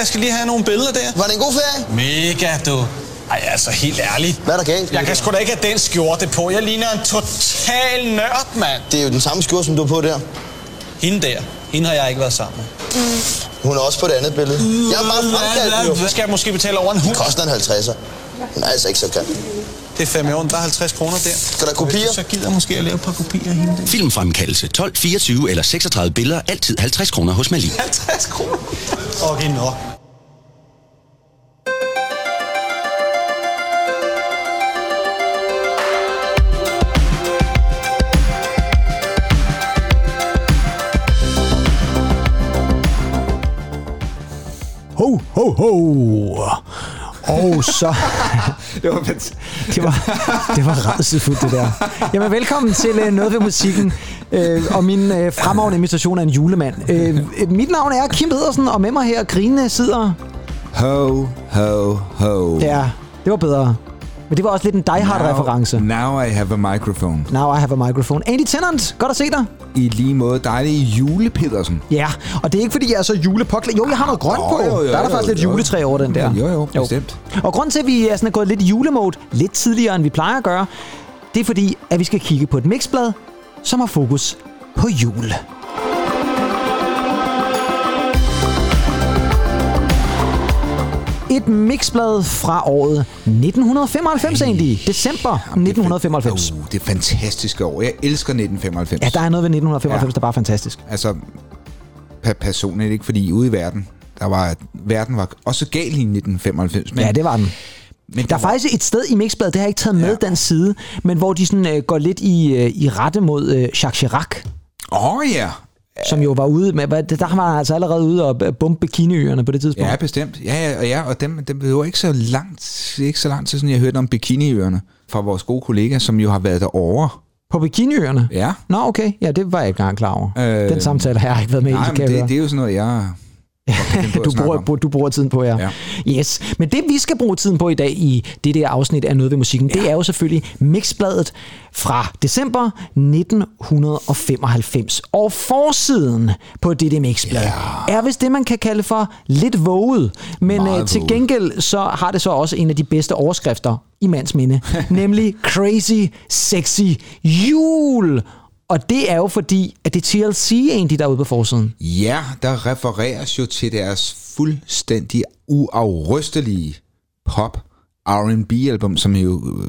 Jeg skal lige have nogle billeder der. Var det en god ferie? Mega, du. Ej, altså helt ærligt. Hvad er der galt? Jeg kan sgu da ikke have den skjorte på. Jeg ligner en total nørd, mand. Det er jo den samme skjorte, som du har på der. Hende der. Hende har jeg ikke været sammen med. Hun er også på det andet billede. Jeg har bare fremkaldt jo. Skal jeg måske betale over en hund. Det koster en 50'er. Hun er altså ikke så kald. Det er fandme ondt. Der er 50 kroner der. Skal der kopier? Så gider jeg måske at lave et par kopier af hende der. Filmfremkaldelse 12, 24 eller 36 billeder. Altid 50 kroner hos Malin. 50 kroner. Okay, nå. Ho, ho, ho. Og så... Det var. Det var, det var rædselfuldt, det der. Jamen, velkommen til uh, Noget ved musikken, uh, og min uh, fremragende imitation af en julemand. Uh, mit navn er Kim Pedersen, og med mig her grinende sidder... Ho, ho, ho. Ja, det var bedre. Men det var også lidt en Die Hard-reference. Now I have a microphone. Now I have a microphone. Andy Tennant, godt at se dig. I lige måde dejlige jule, Pedersen. Ja, og det er ikke fordi, jeg er så julepåklædt. Jo, jeg har noget grønt Jo, på. jo, jo, der er der jo, faktisk lidt jo. juletræ over den der. Jo, jo, bestemt. Og grunden til, at vi er sådan gået lidt i julemode, lidt tidligere, end vi plejer at gøre, det er fordi, at vi skal kigge på et mixblad, som har fokus på jul. Et mixblad fra året 1995, egentlig. December 1995. Uh, det er fantastiske år. Jeg elsker 1995. Ja, der er noget ved 1995, Ja. der bare er fantastisk. Altså, per personligt ikke, fordi ude i verden, der var, verden var også gal i 1995. Men, Ja, det var den. men Der er faktisk et sted i mixbladet, det har jeg ikke taget med Ja. den side, men hvor de sådan, øh, går lidt i, øh, i rette mod øh, Jacques Chirac, Åh oh, ja. Som jo var ude med, der var han altså allerede ude og bombe bikiniøerne på det tidspunkt. Ja, bestemt. Ja, ja, og, ja, og dem, dem var ikke så langt, ikke så langt til sådan, jeg hørte om bikiniøerne fra vores gode kollega, som jo har været derovre. På bikiniøerne? Ja. Nå, okay. Ja, det var jeg ikke engang klar over. Øh, den samtale har jeg ikke været med i, Nej, det det, det er jo sådan noget, jeg du, bruger, du bruger tiden på, ja. Ja. Yes. Men det, vi skal bruge tiden på i dag i det der afsnit af Noget ved musikken, ja. det er jo selvfølgelig Mixbladet fra december 1995. Og forsiden på det der Mixblad ja. er vist det, man kan kalde for lidt våget. Men Meget uh, til gengæld så har det så også en af de bedste overskrifter i mands minde, nemlig Crazy Sexy Jul. Og det er jo fordi, at det er TLC egentlig, der er ude på forsiden. Ja, der refereres jo til deres fuldstændig uafrystelige pop R&B-album, som jo øh,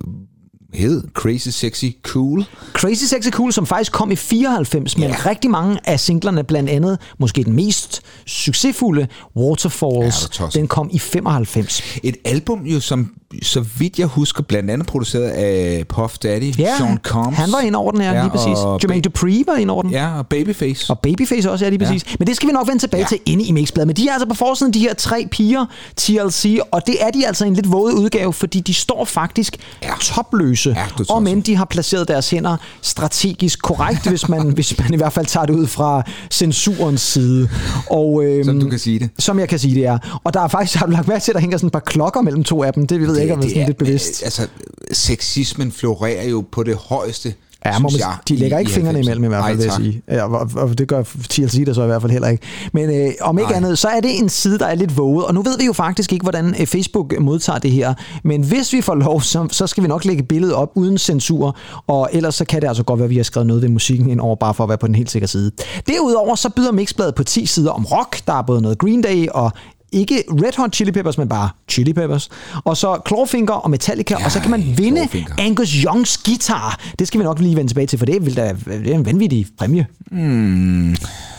hed Crazy Sexy Cool. Crazy Sexy Cool, som faktisk kom i 94, men Ja. rigtig mange af singlerne, blandt andet måske den mest succesfulde, Ja, Waterfalls, er tosset. den kom i 95. Et album jo, som så vidt jeg husker, blandt andet produceret af Puff Daddy, Ja, Sean Combs. han var ind over den her, Ja, lige præcis. Jermaine Dupri var ind over den. Ja, og Babyface. Og Babyface også, ja, lige præcis. Ja. Men det skal vi nok vende tilbage ja. Ja. til inde i mixbladet. Men de er altså på forsiden, de her tre piger, TLC, og det er de altså en lidt våget udgave, fordi de står faktisk ja. Ja. topløse. Ja, men tosset. de har placeret deres hænder strategisk korrekt, hvis, man, hvis man i hvert fald tager det ud fra censurens side. Og, øhm, Som du kan sige det. Som jeg kan sige det, er. Og der er faktisk, har du lagt mærke til, at der hænger sådan et par klokker mellem to af dem. Det ved jeg ikke, om det er sådan lidt bevidst. Altså, sexismen florerer jo på det højeste, Ja, må man, jeg, de lægger ikke fingrene 90'erne. imellem i hvert fald, Ej, vil jeg sige. Ja, og, og det gør TLC der så i hvert fald heller ikke. Men øh, om ikke Nej. andet, så er det en side, der er lidt våget. Og nu ved vi jo faktisk ikke, hvordan øh, Facebook modtager det her. Men hvis vi får lov, så, så skal vi nok lægge billedet op uden censur. Og ellers så kan det altså godt være, at vi har skrevet noget ved musikken ind over, bare for at være på den helt sikre side. Derudover så byder Mixbladet på 10 sider om rock. Der er både noget Green Day og ikke Red Hot Chili Peppers, men bare Chili Peppers. Og så Clawfinger og Metallica, ja, og så kan man vinde Clawfinger. Angus Youngs guitar. Det skal vi nok lige vende tilbage til, for det, vil da, det er en vanvittig præmie. Hmm.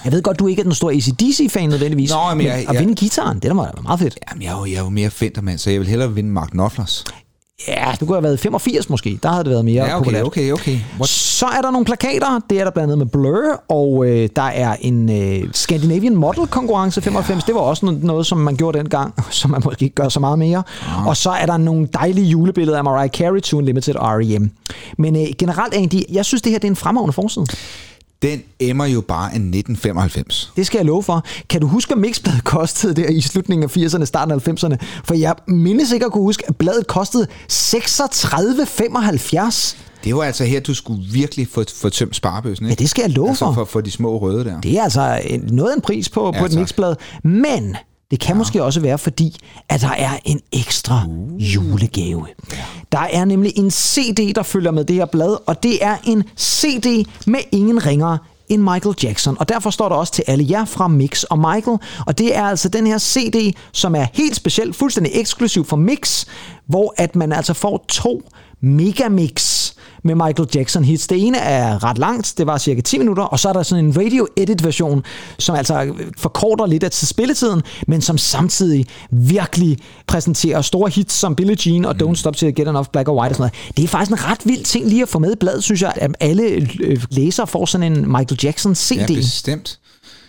Jeg ved godt, du ikke er den store ACDC-fan nødvendigvis, Nå, men jeg- at jeg- vinde gitaren, det der være meget fedt. Jamen, jeg er jo, jeg er jo mere Fendermand, så jeg vil hellere vinde Mark Knopflers. Ja, du kunne have været 85 måske, der havde det været mere Ja, okay, populært. okay, okay. What? Så er der nogle plakater, det er der blandt andet med Blur, og øh, der er en øh, Scandinavian Model konkurrence 95, det var også noget, noget, som man gjorde dengang, som man måske ikke gør så meget mere. Og så er der nogle dejlige julebilleder af Mariah Carey to Unlimited R.E.M. Men øh, generelt egentlig, jeg synes det her det er en fremragende forside. Den emmer jo bare af 1995. Det skal jeg love for. Kan du huske, hvad Mixbladet kostede der i slutningen af 80'erne, starten af 90'erne? For jeg mindes ikke at kunne huske, at bladet kostede 36,75. Det var altså her, du skulle virkelig få, få tømt sparebøssen, ikke? Ja, det skal jeg love altså for. for. for de små røde der. Det er altså en- noget af en pris på, ja, på et tak. mixblad. Men Det kan ja. måske også være, fordi at der er en ekstra uh. julegave. Der er nemlig en CD, der følger med det her blad, og det er en CD med ingen ringere end Michael Jackson. Og derfor står der også til alle jer fra Mix og Michael. Og det er altså den her CD, som er helt speciel, fuldstændig eksklusiv for Mix, hvor at man altså får to megamix med Michael Jackson hits. Det ene er ret langt, det var cirka 10 minutter, og så er der sådan en radio edit version, som altså forkorter lidt af spilletiden, men som samtidig virkelig præsenterer store hits som Billie Jean og Don't Stop Till Get Enough Black or White og sådan noget. Det er faktisk en ret vild ting lige at få med i bladet, synes jeg, at alle øh, læsere får sådan en Michael Jackson CD. Ja, bestemt.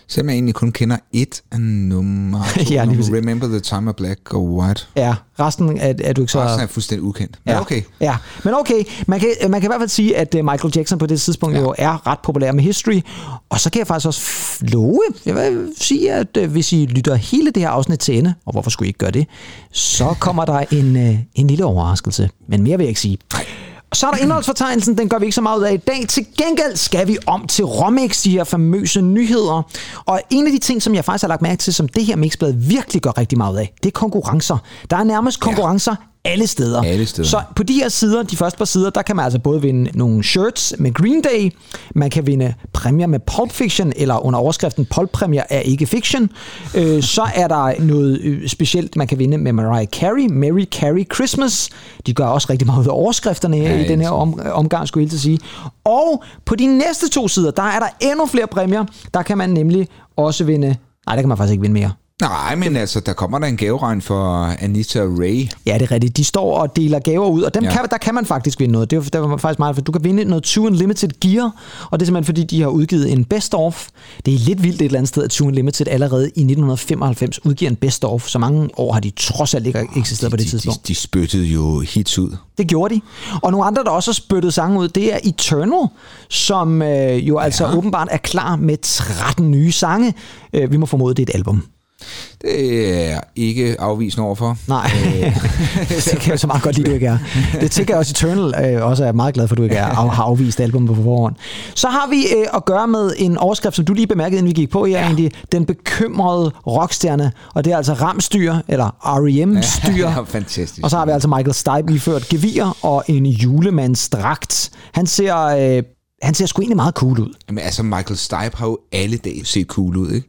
Selvom jeg egentlig kun kender et af nummer. Ja, lige. Remember the time of black or white. Ja, resten er, er du ikke så... Resten er fuldstændig ukendt. Men Ja. okay. Ja, men okay, man kan, man kan i hvert fald sige, at øh, Michael Jackson på det tidspunkt ja. jo er ret populær med History, og så kan jeg faktisk også love, jeg vil sige, at øh, hvis I lytter hele det her afsnit til ende, og hvorfor skulle I ikke gøre det, så kommer der en, øh, en lille overraskelse, men mere vil jeg ikke sige. Nej. Så er der indholdsfortegnelsen, den gør vi ikke så meget ud af i dag. Til gengæld skal vi om til Romix, de her famøse nyheder. Og en af de ting, som jeg faktisk har lagt mærke til, som det her mixblad virkelig gør rigtig meget ud af, det er konkurrencer. Der er nærmest konkurrencer alle steder. Alle steder. Så på de her sider, de første par sider, der kan man altså både vinde nogle shirts med Green Day, man kan vinde præmier med Pulp Fiction, eller under overskriften Pulp Præmier er ikke fiction. Øh, så er der noget øh, specielt, man kan vinde med Mariah Carey, Mary Carey Christmas. De gør også rigtig meget ud af overskrifterne ja, i den her om, omgang, skulle jeg helt sige. Og på de næste to sider, der er der endnu flere præmier. Der kan man nemlig også vinde... Nej, der kan man faktisk ikke vinde mere. Nej, men altså, der kommer der en gaveregn for Anita Ray. Ja, det er rigtigt. De står og deler gaver ud, og dem Ja. ja. kan, der kan man faktisk vinde noget. Det er, det var faktisk meget, for du kan vinde noget Two Unlimited Gear, og det er simpelthen fordi, de har udgivet en best of. Det er lidt vildt et eller andet sted, at Two Unlimited allerede i 1995 udgiver en best of. Så mange år har de trods alt ikke eksisteret på det de, tidspunkt. de, de spyttede jo hits ud. Det gjorde de. Og nogle andre, der også har spyttet sange ud, det er Eternal, som øh, jo altså åbenbart er klar med 13 nye sange. Øh, vi må formode, det er et album. Det er ikke afvisende overfor. Nej, det kan jeg så meget godt lide, du ikke er. Det tænker jeg også Eternal øh, også er meget glad for, du ikke er, af, har afvist albumet på forhånd. Så har vi øh, at gøre med en overskrift, som du lige bemærkede, inden vi gik på, ja. egentlig den bekymrede rockstjerne, og det er altså Ramstyr, eller R.E.M.-styr. Ja, fantastisk. Og så har vi altså Michael Stipe iført gevir og en julemandsdragt. Han ser, øh, han ser sgu egentlig meget cool ud. Jamen, altså, Michael Stipe har jo alle dage set cool ud, ikke?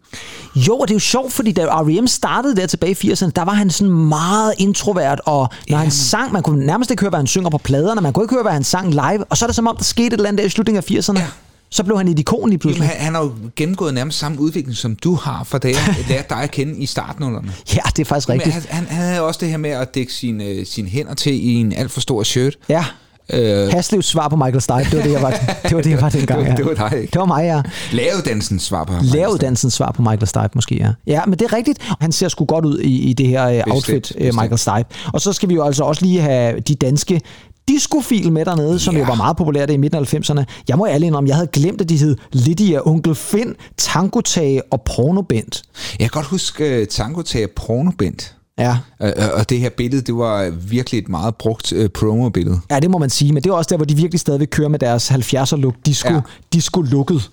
Jo, og det er jo sjovt, fordi da R.E.M. startede der tilbage i 80'erne, der var han sådan meget introvert, og når han sang, man kunne nærmest ikke høre, hvad han synger på pladerne, man kunne ikke høre, hvad han sang live, og så er det som om, der skete et eller andet der i slutningen af 80'erne. Ja. Så blev han et ikon lige Jamen, pludselig. han, han har jo gennemgået nærmest samme udvikling, som du har, for da jeg lærte dig at kende i startnullerne. Ja, det er faktisk Men rigtigt. han, han, han havde også det her med at dække sine, sine hænder til i en alt for stor shirt. Ja. Øh, Haslevs svar på Michael Stipe, det var det, jeg var, det var, det, jeg var dengang. Det Ja. var- det var dig, ikke? Det var mig, ja. Lavedansens svar på ham. Læreruddannelsens svar på Michael Stipe måske, ja. Ja, men det er rigtigt. Han ser sgu godt ud i, i det her uh, outfit, uh, bestemt. Michael Stipe. Og så skal vi jo altså også lige have de danske discofil med dernede, som Ja. jo var meget populære i midten af 90'erne. Jeg må ærlig om, jeg havde glemt, at de hed Lydia, Onkel Finn, Tangotage og Pornobent. Jeg kan godt huske uh, Tango til pornobent. Ja. Uh, og det her billede, det var virkelig et meget brugt uh, promo-billede. Ja, det må man sige, men det er også der, hvor de virkelig stadigvæk kører med deres 70'er look, disco, Ja. ja. disco looket.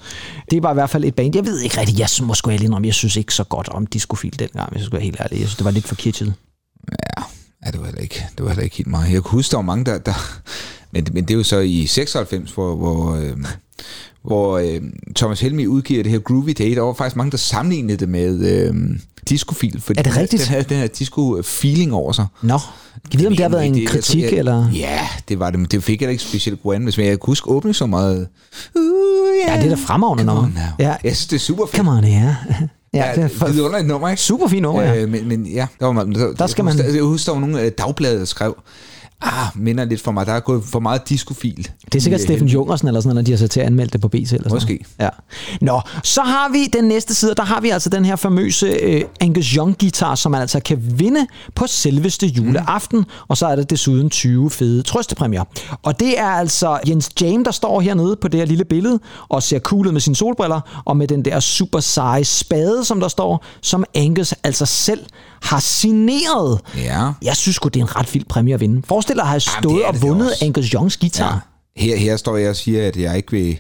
Det var i hvert fald et band. Jeg ved ikke rigtigt, jeg må sgu ærlig om, jeg synes ikke så godt om discofil dengang, hvis jeg skal være helt ærlig. Jeg synes, det var lidt for kitschet. Ja, ja det, var heller ikke, det var heller ikke helt meget. Jeg kan huske, der var mange, der... der men, men det er jo så i 96, hvor, hvor, øh, hvor øh, Thomas Helmi udgiver det her Groovy Day. Der var faktisk mange, der sammenlignede det med øh, discofil. Fordi Er det rigtigt? Den havde den her disco-feeling over sig. Nå, kan vi vide, om det har været en jeg tror, kritik, jeg, eller? Ja, det var det, men det fik heller ikke specielt god anmeldelse, men jeg kunne huske åbning så meget. Uh, Ja, det er da fremragende nummer. Ja, Jeg synes, det er super fedt. come on, ja. Ja, det er det er vidunderligt nummer, ikke? super fint nummer, ja. Øh, men, men ja, der, var, man, der, Der skal jeg husker, man- Jeg husker, der var nogle øh, dagblade, der skrev, ah, minder lidt for mig, der er gået for meget discofil. Det er sikkert øh, Steffen Jungersen eller sådan noget, når de har sat til at anmelde det på BT eller sådan Måske. Ja. Nå, så har vi den næste side, der har vi altså den her famøse øh, Angus Young guitar, som man altså kan vinde på selveste juleaften, mm. og så er der desuden 20 fede trøstepræmier. Og det er altså Jens Jam, der står hernede på det her lille billede, og ser cool ud med sine solbriller, og med den der super seje spade, som der står, som Angus altså selv har signeret. Ja. Jeg synes sgu, det er en ret vild præmie at vinde. Forestil dig at have Jamen, stået det er og det da vundet. Angus Youngs guitar. Ja. Her, her står jeg og siger, at jeg ikke vil...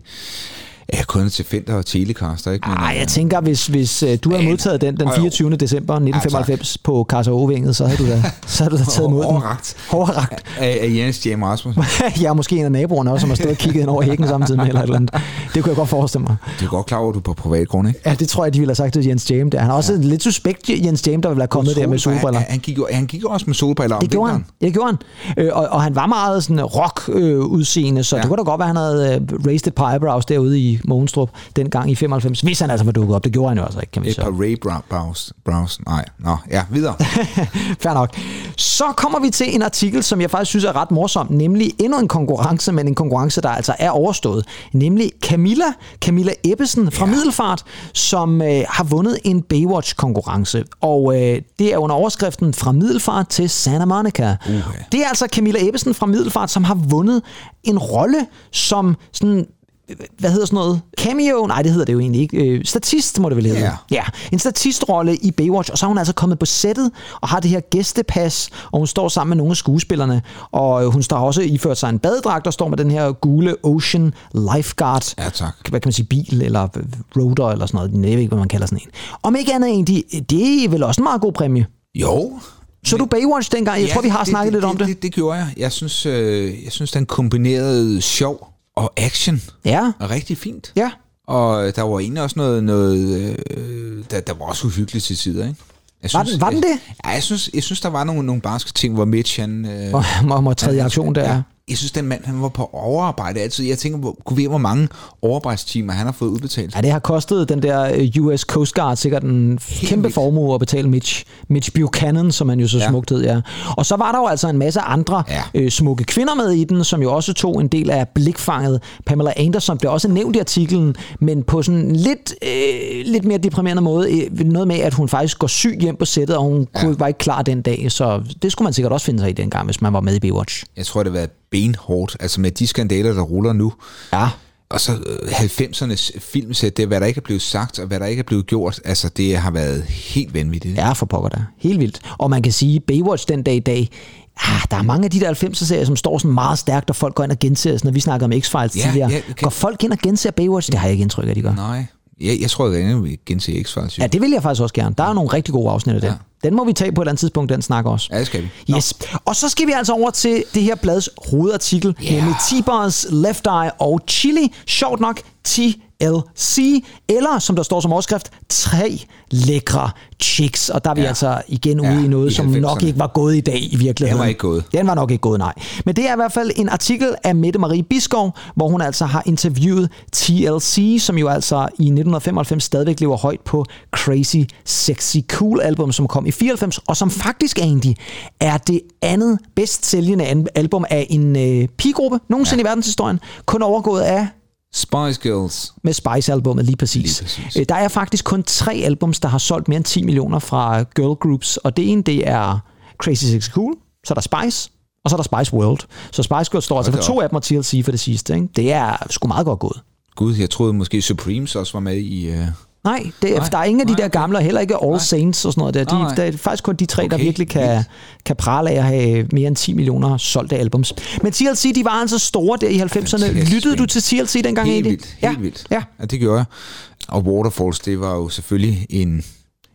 Ja, kun til Fender og Telecaster, ikke? Nej, øh, jeg tænker, hvis, hvis øh, du havde Men- modtaget den den Jo, jo. 24. december 1995 på Casa Ovænget, så havde du da, så havde du da taget mod den. Overrakt. Hårdragt. af, Jens Jem Rasmussen. jeg er måske en af naboerne også, som har stået og kigget ind over hækken samtidig med eller et eller andet. Det kunne jeg godt forestille mig. Du er godt klar over, at du er på privat grund, ikke? Ja, det tror jeg, de ville have sagt til Jens James. Der. Han er også ja. lidt suspekt, Jens James, der ville have kommet der med solbriller. Han, han, gik jo, han gik jo også med solbriller om Det gjorde han. Det gjorde han. Øh, og, og han var meget sådan rock-udseende, så ja. Det kunne da godt være, at han havde øh, raised et par eyebrows derude i Mogenstrup dengang i 95. Hvis han altså var dukket op. Det gjorde han jo altså ikke, kan man Et sige. par Ray Brows. Brows. Nej, nå, ja, videre. Fair nok. Så kommer vi til en artikel, som jeg faktisk synes er ret morsom, nemlig endnu en konkurrence, men en konkurrence, der altså er overstået. Nemlig Camilla, Camilla Ebbesen fra ja. Middelfart, som øh, har vundet en Baywatch-konkurrence. Og øh, det er under overskriften fra Middelfart til Santa Monica. Uh, Det er altså Camilla Ebbesen fra Middelfart, som har vundet en rolle som sådan hvad hedder sådan noget? Cameo? Nej, det hedder det jo egentlig ikke. Øh, statist må det vel hedde. Ja. ja. En statistrolle i Baywatch, og så er hun altså kommet på sættet og har det her gæstepas, og hun står sammen med nogle af skuespillerne, og øh, hun står også iført sig en badedragt og står med den her gule Ocean Lifeguard Ja, tak. hvad kan man sige, bil eller øh, rotor eller sådan noget. Jeg ved ikke, hvad man kalder sådan en. Om ikke andet egentlig, det er vel også en meget god præmie. Jo. Så du Baywatch dengang? Jeg tror, vi har snakket lidt om det. det. Det gjorde jeg. Jeg synes, øh, jeg synes den kombinerede sjov og action Ja, er rigtig fint. ja. Og der var egentlig også noget, noget øh, der, der var også uhyggeligt til tider, ikke? Jeg Var den- var den jeg, det? Ja, jeg synes, jeg synes, der var nogle, nogle barske ting, hvor Mitch, han... Øh, Og må, må træde i aktion der. Ja, jeg synes, den mand, han var på overarbejde altid. Jeg tænker, hvor, kunne vi hvor mange overarbejdstimer han har fået udbetalt? Ja, det har kostet den der øh, US Coast Guard sikkert en kæmpe vildt. formue at betale Mitch, Mitch Buchanan, som han jo så Ja. smukt hed, ja. Og så var der jo altså en masse andre Ja. øh, smukke kvinder med i den, som jo også tog en del af blikfanget. Pamela Anderson blev også nævnt i artiklen, men på sådan en lidt, øh, lidt mere deprimerende måde. Øh, noget med, at hun faktisk går syg hjem på sættet, og hun ja. kunne, var ikke klar den dag. Så det skulle man sikkert også finde sig i dengang, hvis man var med i Baywatch. Jeg tror, det været benhårdt. Altså med de skandaler, der ruller nu. Ja, Og så øh, 90'ernes filmsæt, det er, hvad der ikke er blevet sagt, og hvad der ikke er blevet gjort. Altså, det har været helt vanvittigt. Ja, for pokker da. Helt vildt. Og man kan sige, Baywatch den dag i dag, ah, der er mange af de der 90'er-serier, som står sådan meget stærkt, og folk går ind og genser. Når vi snakker om X-Files Ja, tidligere. ja, okay. Går folk ind og genser Baywatch? Det har jeg ikke indtryk af, de gør. Nej. Jeg, jeg tror, jeg vil gense X-Files. jo. Ja, det vil jeg faktisk også gerne. Der er nogle rigtig gode afsnit af den. Ja. Den må vi tage på et eller andet tidspunkt, den snak også. Ja, det skal vi. Yes. Og så skal vi altså over til det her blads hovedartikel, Ja. nemlig T-Bars, Left Eye og Chili. Sjovt nok, TLC, eller som der står som overskrift, tre lækre chicks. Og der er vi Ja. altså igen ude Ja, i noget, i som 90'erne. nok ikke var gået i dag i virkeligheden. Den var ikke gået. Den var nok ikke gået, nej. Men det er i hvert fald en artikel af Mette Marie Biskov, hvor hun altså har interviewet TLC, som jo altså i 1995 stadigvæk lever højt på Crazy Sexy Cool album, som kom i 94, og som faktisk egentlig er det andet bedst sælgende album af en øh, pigegruppe nogensinde ja. i verdenshistorien, kun overgået af Spice Girls. med Spice-albummet lige præcis. Lige præcis. Øh, Der er faktisk kun tre albums, der har solgt mere end 10 millioner fra girl groups, og det ene, det er Crazy Sexy Cool, så er der Spice, og så er der Spice World. Så Spice Girls står altså for to af dem, og TLC for det sidste. Ikke? Det er sgu meget godt gået. Gud, jeg troede måske Supremes også var med i... Uh... Nej, det, Nej, der er ingen af de nej, der gamle, og heller ikke All Saints og sådan noget der. De, Nej, nej. der er faktisk kun de tre, okay, der virkelig kan, vildt. kan prale af at have mere end 10 millioner solgte albums. Men TLC, de var altså store der i 90'erne. Fantastisk Lyttede du til TLC dengang Helt egentlig? vildt, helt ja. vildt. Ja. ja, det gjorde jeg. Og Waterfalls, det var jo selvfølgelig en,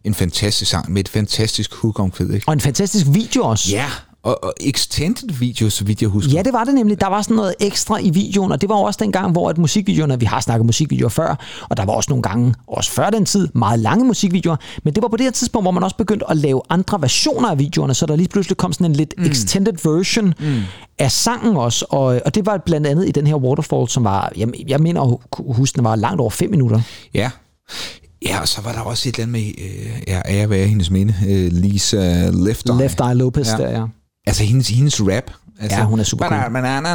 en fantastisk sang med et fantastisk hook omkvæd, ikke? Og en fantastisk video også. Ja, og, og extended video, så vidt jeg husker. Ja, det var det nemlig. Der var sådan noget ekstra i videoen, og det var også den gang, hvor at musikvideoerne, vi har snakket musikvideoer før, og der var også nogle gange, også før den tid, meget lange musikvideoer, men det var på det her tidspunkt, hvor man også begyndte at lave andre versioner af videoerne, så der lige pludselig kom sådan en lidt mm. extended version mm. af sangen også, og, og det var blandt andet i den her Waterfall, som var, jeg, jeg mener huske, den var langt over 5 minutter. Ja. Ja, og så var der også et eller andet med, øh, ja, ære være hendes minde, øh, Lisa Left Eye. Left Eye Lopez Ja. der, ja. Altså hendes, hendes rap. Altså, Ja, hun er super cool. Banana,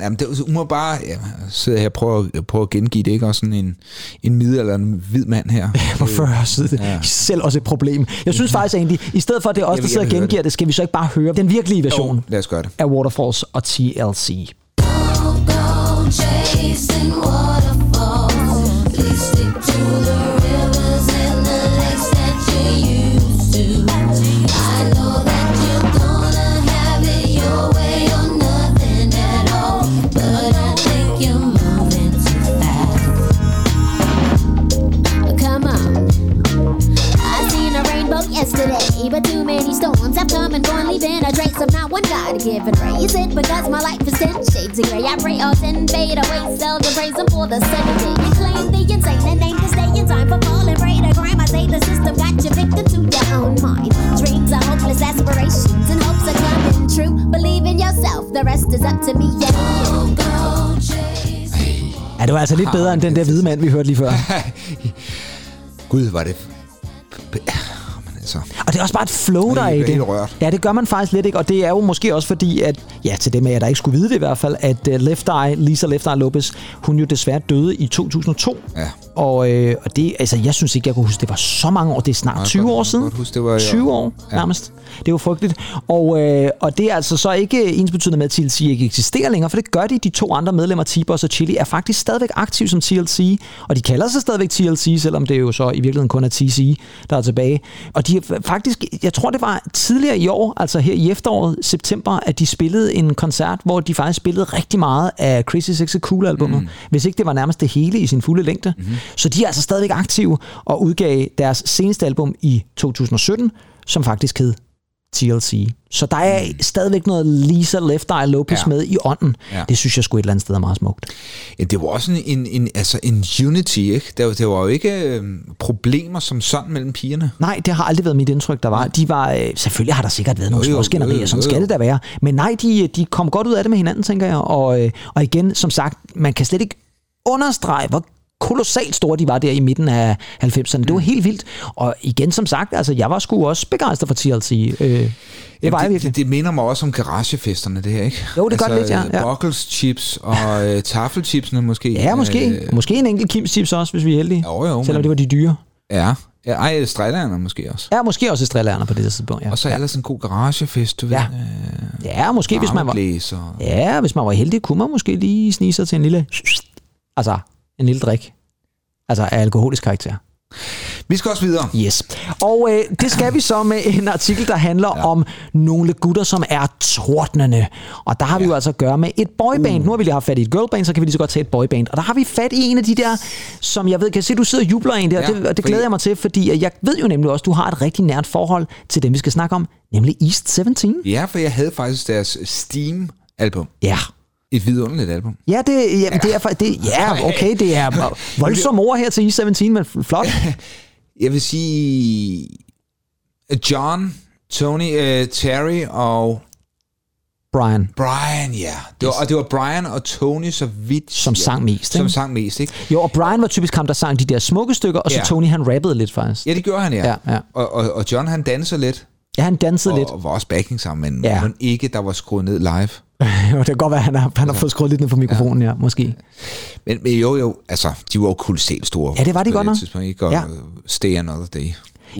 Jamen, det, hun var bare, ja, sidder her og prøver, prøver at gengive det, ikke? Også sådan en, en middel eller en hvid mand her. På 40 side. Ja. Selv også et problem. Jeg synes faktisk egentlig, i stedet for at det er os, der sidder og gengiver det, skal vi så ikke bare høre den virkelige version Jo, lad os gøre det. af Waterfalls og TLC. Go chasing waterfalls. Please stick to the come and gone, leaving a trace of not one God-given ray. Is it because my life is ten shades of gray? I pray all ten fade away, seldom praise him for the day. You claim the insane and aim to stay in time for falling prey to crime. I say the system got you victim to your own mind. Dreams are hopeless aspirations and hopes are coming true. Believe in yourself, the rest is up to me. Yeah. Go chase. Ja, det var altså lidt bedre end den der hvide mand, vi hørte lige før. Gud, var det... Altså... Og det er også bare et flow, der er i det. helt rørt. Ja, det gør man faktisk lidt ikke, og det er jo måske også fordi, at, ja, til dem af jer, der ikke skulle vide det i hvert fald, at uh, Left Eye, Lisa Left Eye Lopez, hun jo desværre døde i 2002. Ja. Og, øh, og det, altså, jeg synes ikke, jeg kunne huske, det var så mange år. Det er snart jeg 20 godt- år siden. huske, det var i år. 20 år, Ja. nærmest. Det jo frygteligt. Og, øh, og det er altså så ikke ens betydende med, at TLC ikke eksisterer længere, for det gør de. De to andre medlemmer, T-Boss og Chili, er faktisk stadigvæk aktive som TLC, og de kalder sig stadigvæk TLC, selvom det jo så i virkeligheden kun er TC, der er tilbage. Og de er faktisk, jeg tror det var tidligere i år, altså her i efteråret, september, at de spillede en koncert, hvor de faktisk spillede rigtig meget af Crazy Sexy Cool albumet, mm. hvis ikke det var nærmest det hele i sin fulde længde. Mm. Så de er altså stadigvæk aktive og udgav deres seneste album i 2017, som faktisk hed TLC. Så der er stadigvæk noget Lisa Left Eye Lopez ja. Med i ånden. Ja. Det synes jeg sgu et eller andet sted er meget smukt. Ja, det var også en, en, en, altså en unity, ikke? Der, var- der var jo ikke øh, problemer som sådan mellem pigerne. Nej, det har aldrig været mit indtryk, der var. De var øh, selvfølgelig har der sikkert været nogle småskænderier, jo, jo, sådan skal det da være. Men nej, de, de kom godt ud af det med hinanden, tænker jeg. Og, øh, og igen, som sagt, man kan slet ikke understrege, hvor kolossalt store de var der i midten af 90'erne. Det var helt vildt. Og igen, som sagt, altså, jeg var sgu også begejstret for TLC. Øh, det var det, det, det minder mig også om garagefesterne, det her, ikke? Altså, Jo, det gør det lidt, ja, ja. Buckles chips og øh, taffelchipsene måske. Ja, måske. Øh, Måske en enkelt Kims chips også, hvis vi er heldige. Jo, jo, Selvom men- det var de dyre. ja. ja ej, strejlerne måske også. Ja, måske også Estrellerne på det tidspunkt. Ja. Og så ellers sådan en god garagefest, du Ja. ved. Øh, ja, måske hvis man var... og... Ja, hvis man var heldig, kunne man måske lige snige sig til en lille... Altså, en lille drik. Altså af alkoholisk karakter. Vi skal også videre. Yes. Og øh, det skal vi så med en artikel, der handler ja. om nogle gutter, som er tordnende. Og der har vi jo altså at gøre med et boyband. Uh. Nu har vi lige haft fat i et girlband, så kan vi lige så godt tage et boyband. Og der har vi fat i en af de der, som jeg ved, kan jeg se, du sidder og jubler en der, Ja, det, og det fordi- glæder jeg mig til, fordi jeg ved jo nemlig også, du har et rigtig nært forhold til dem, vi skal snakke om, nemlig East 17. Ja, for jeg havde faktisk deres Steam-album. Ja. Et vidunderligt album. Ja, det, ja, det er, det, ja, okay, det er voldsomme ord her til East 17, men flot. Jeg vil sige... John, Tony, uh, Terry og Brian. Brian, ja. Det var, og det var Brian og Tony, så vidt... Som sang mest, Som ikke? sang mest, ikke? Jo, og Brian var typisk ham, der sang de der smukke stykker, og så Ja. Tony, han rappede lidt faktisk. Ja, det gjorde han, ja. Ja, ja. Og, og, og John, han danser lidt. Ja, han dansede Og, lidt. og var også backing sammen, men ja. ikke, der var skruet ned live. Jo, det kan godt være, at han har, han har fået skruet lidt ned på mikrofonen, ja, ja måske. Men, men jo, jo, altså, de var jo kolossalt store. Ja, det var de godt nok. tidspunkt, ikke? Og Ja. Stay Another Day.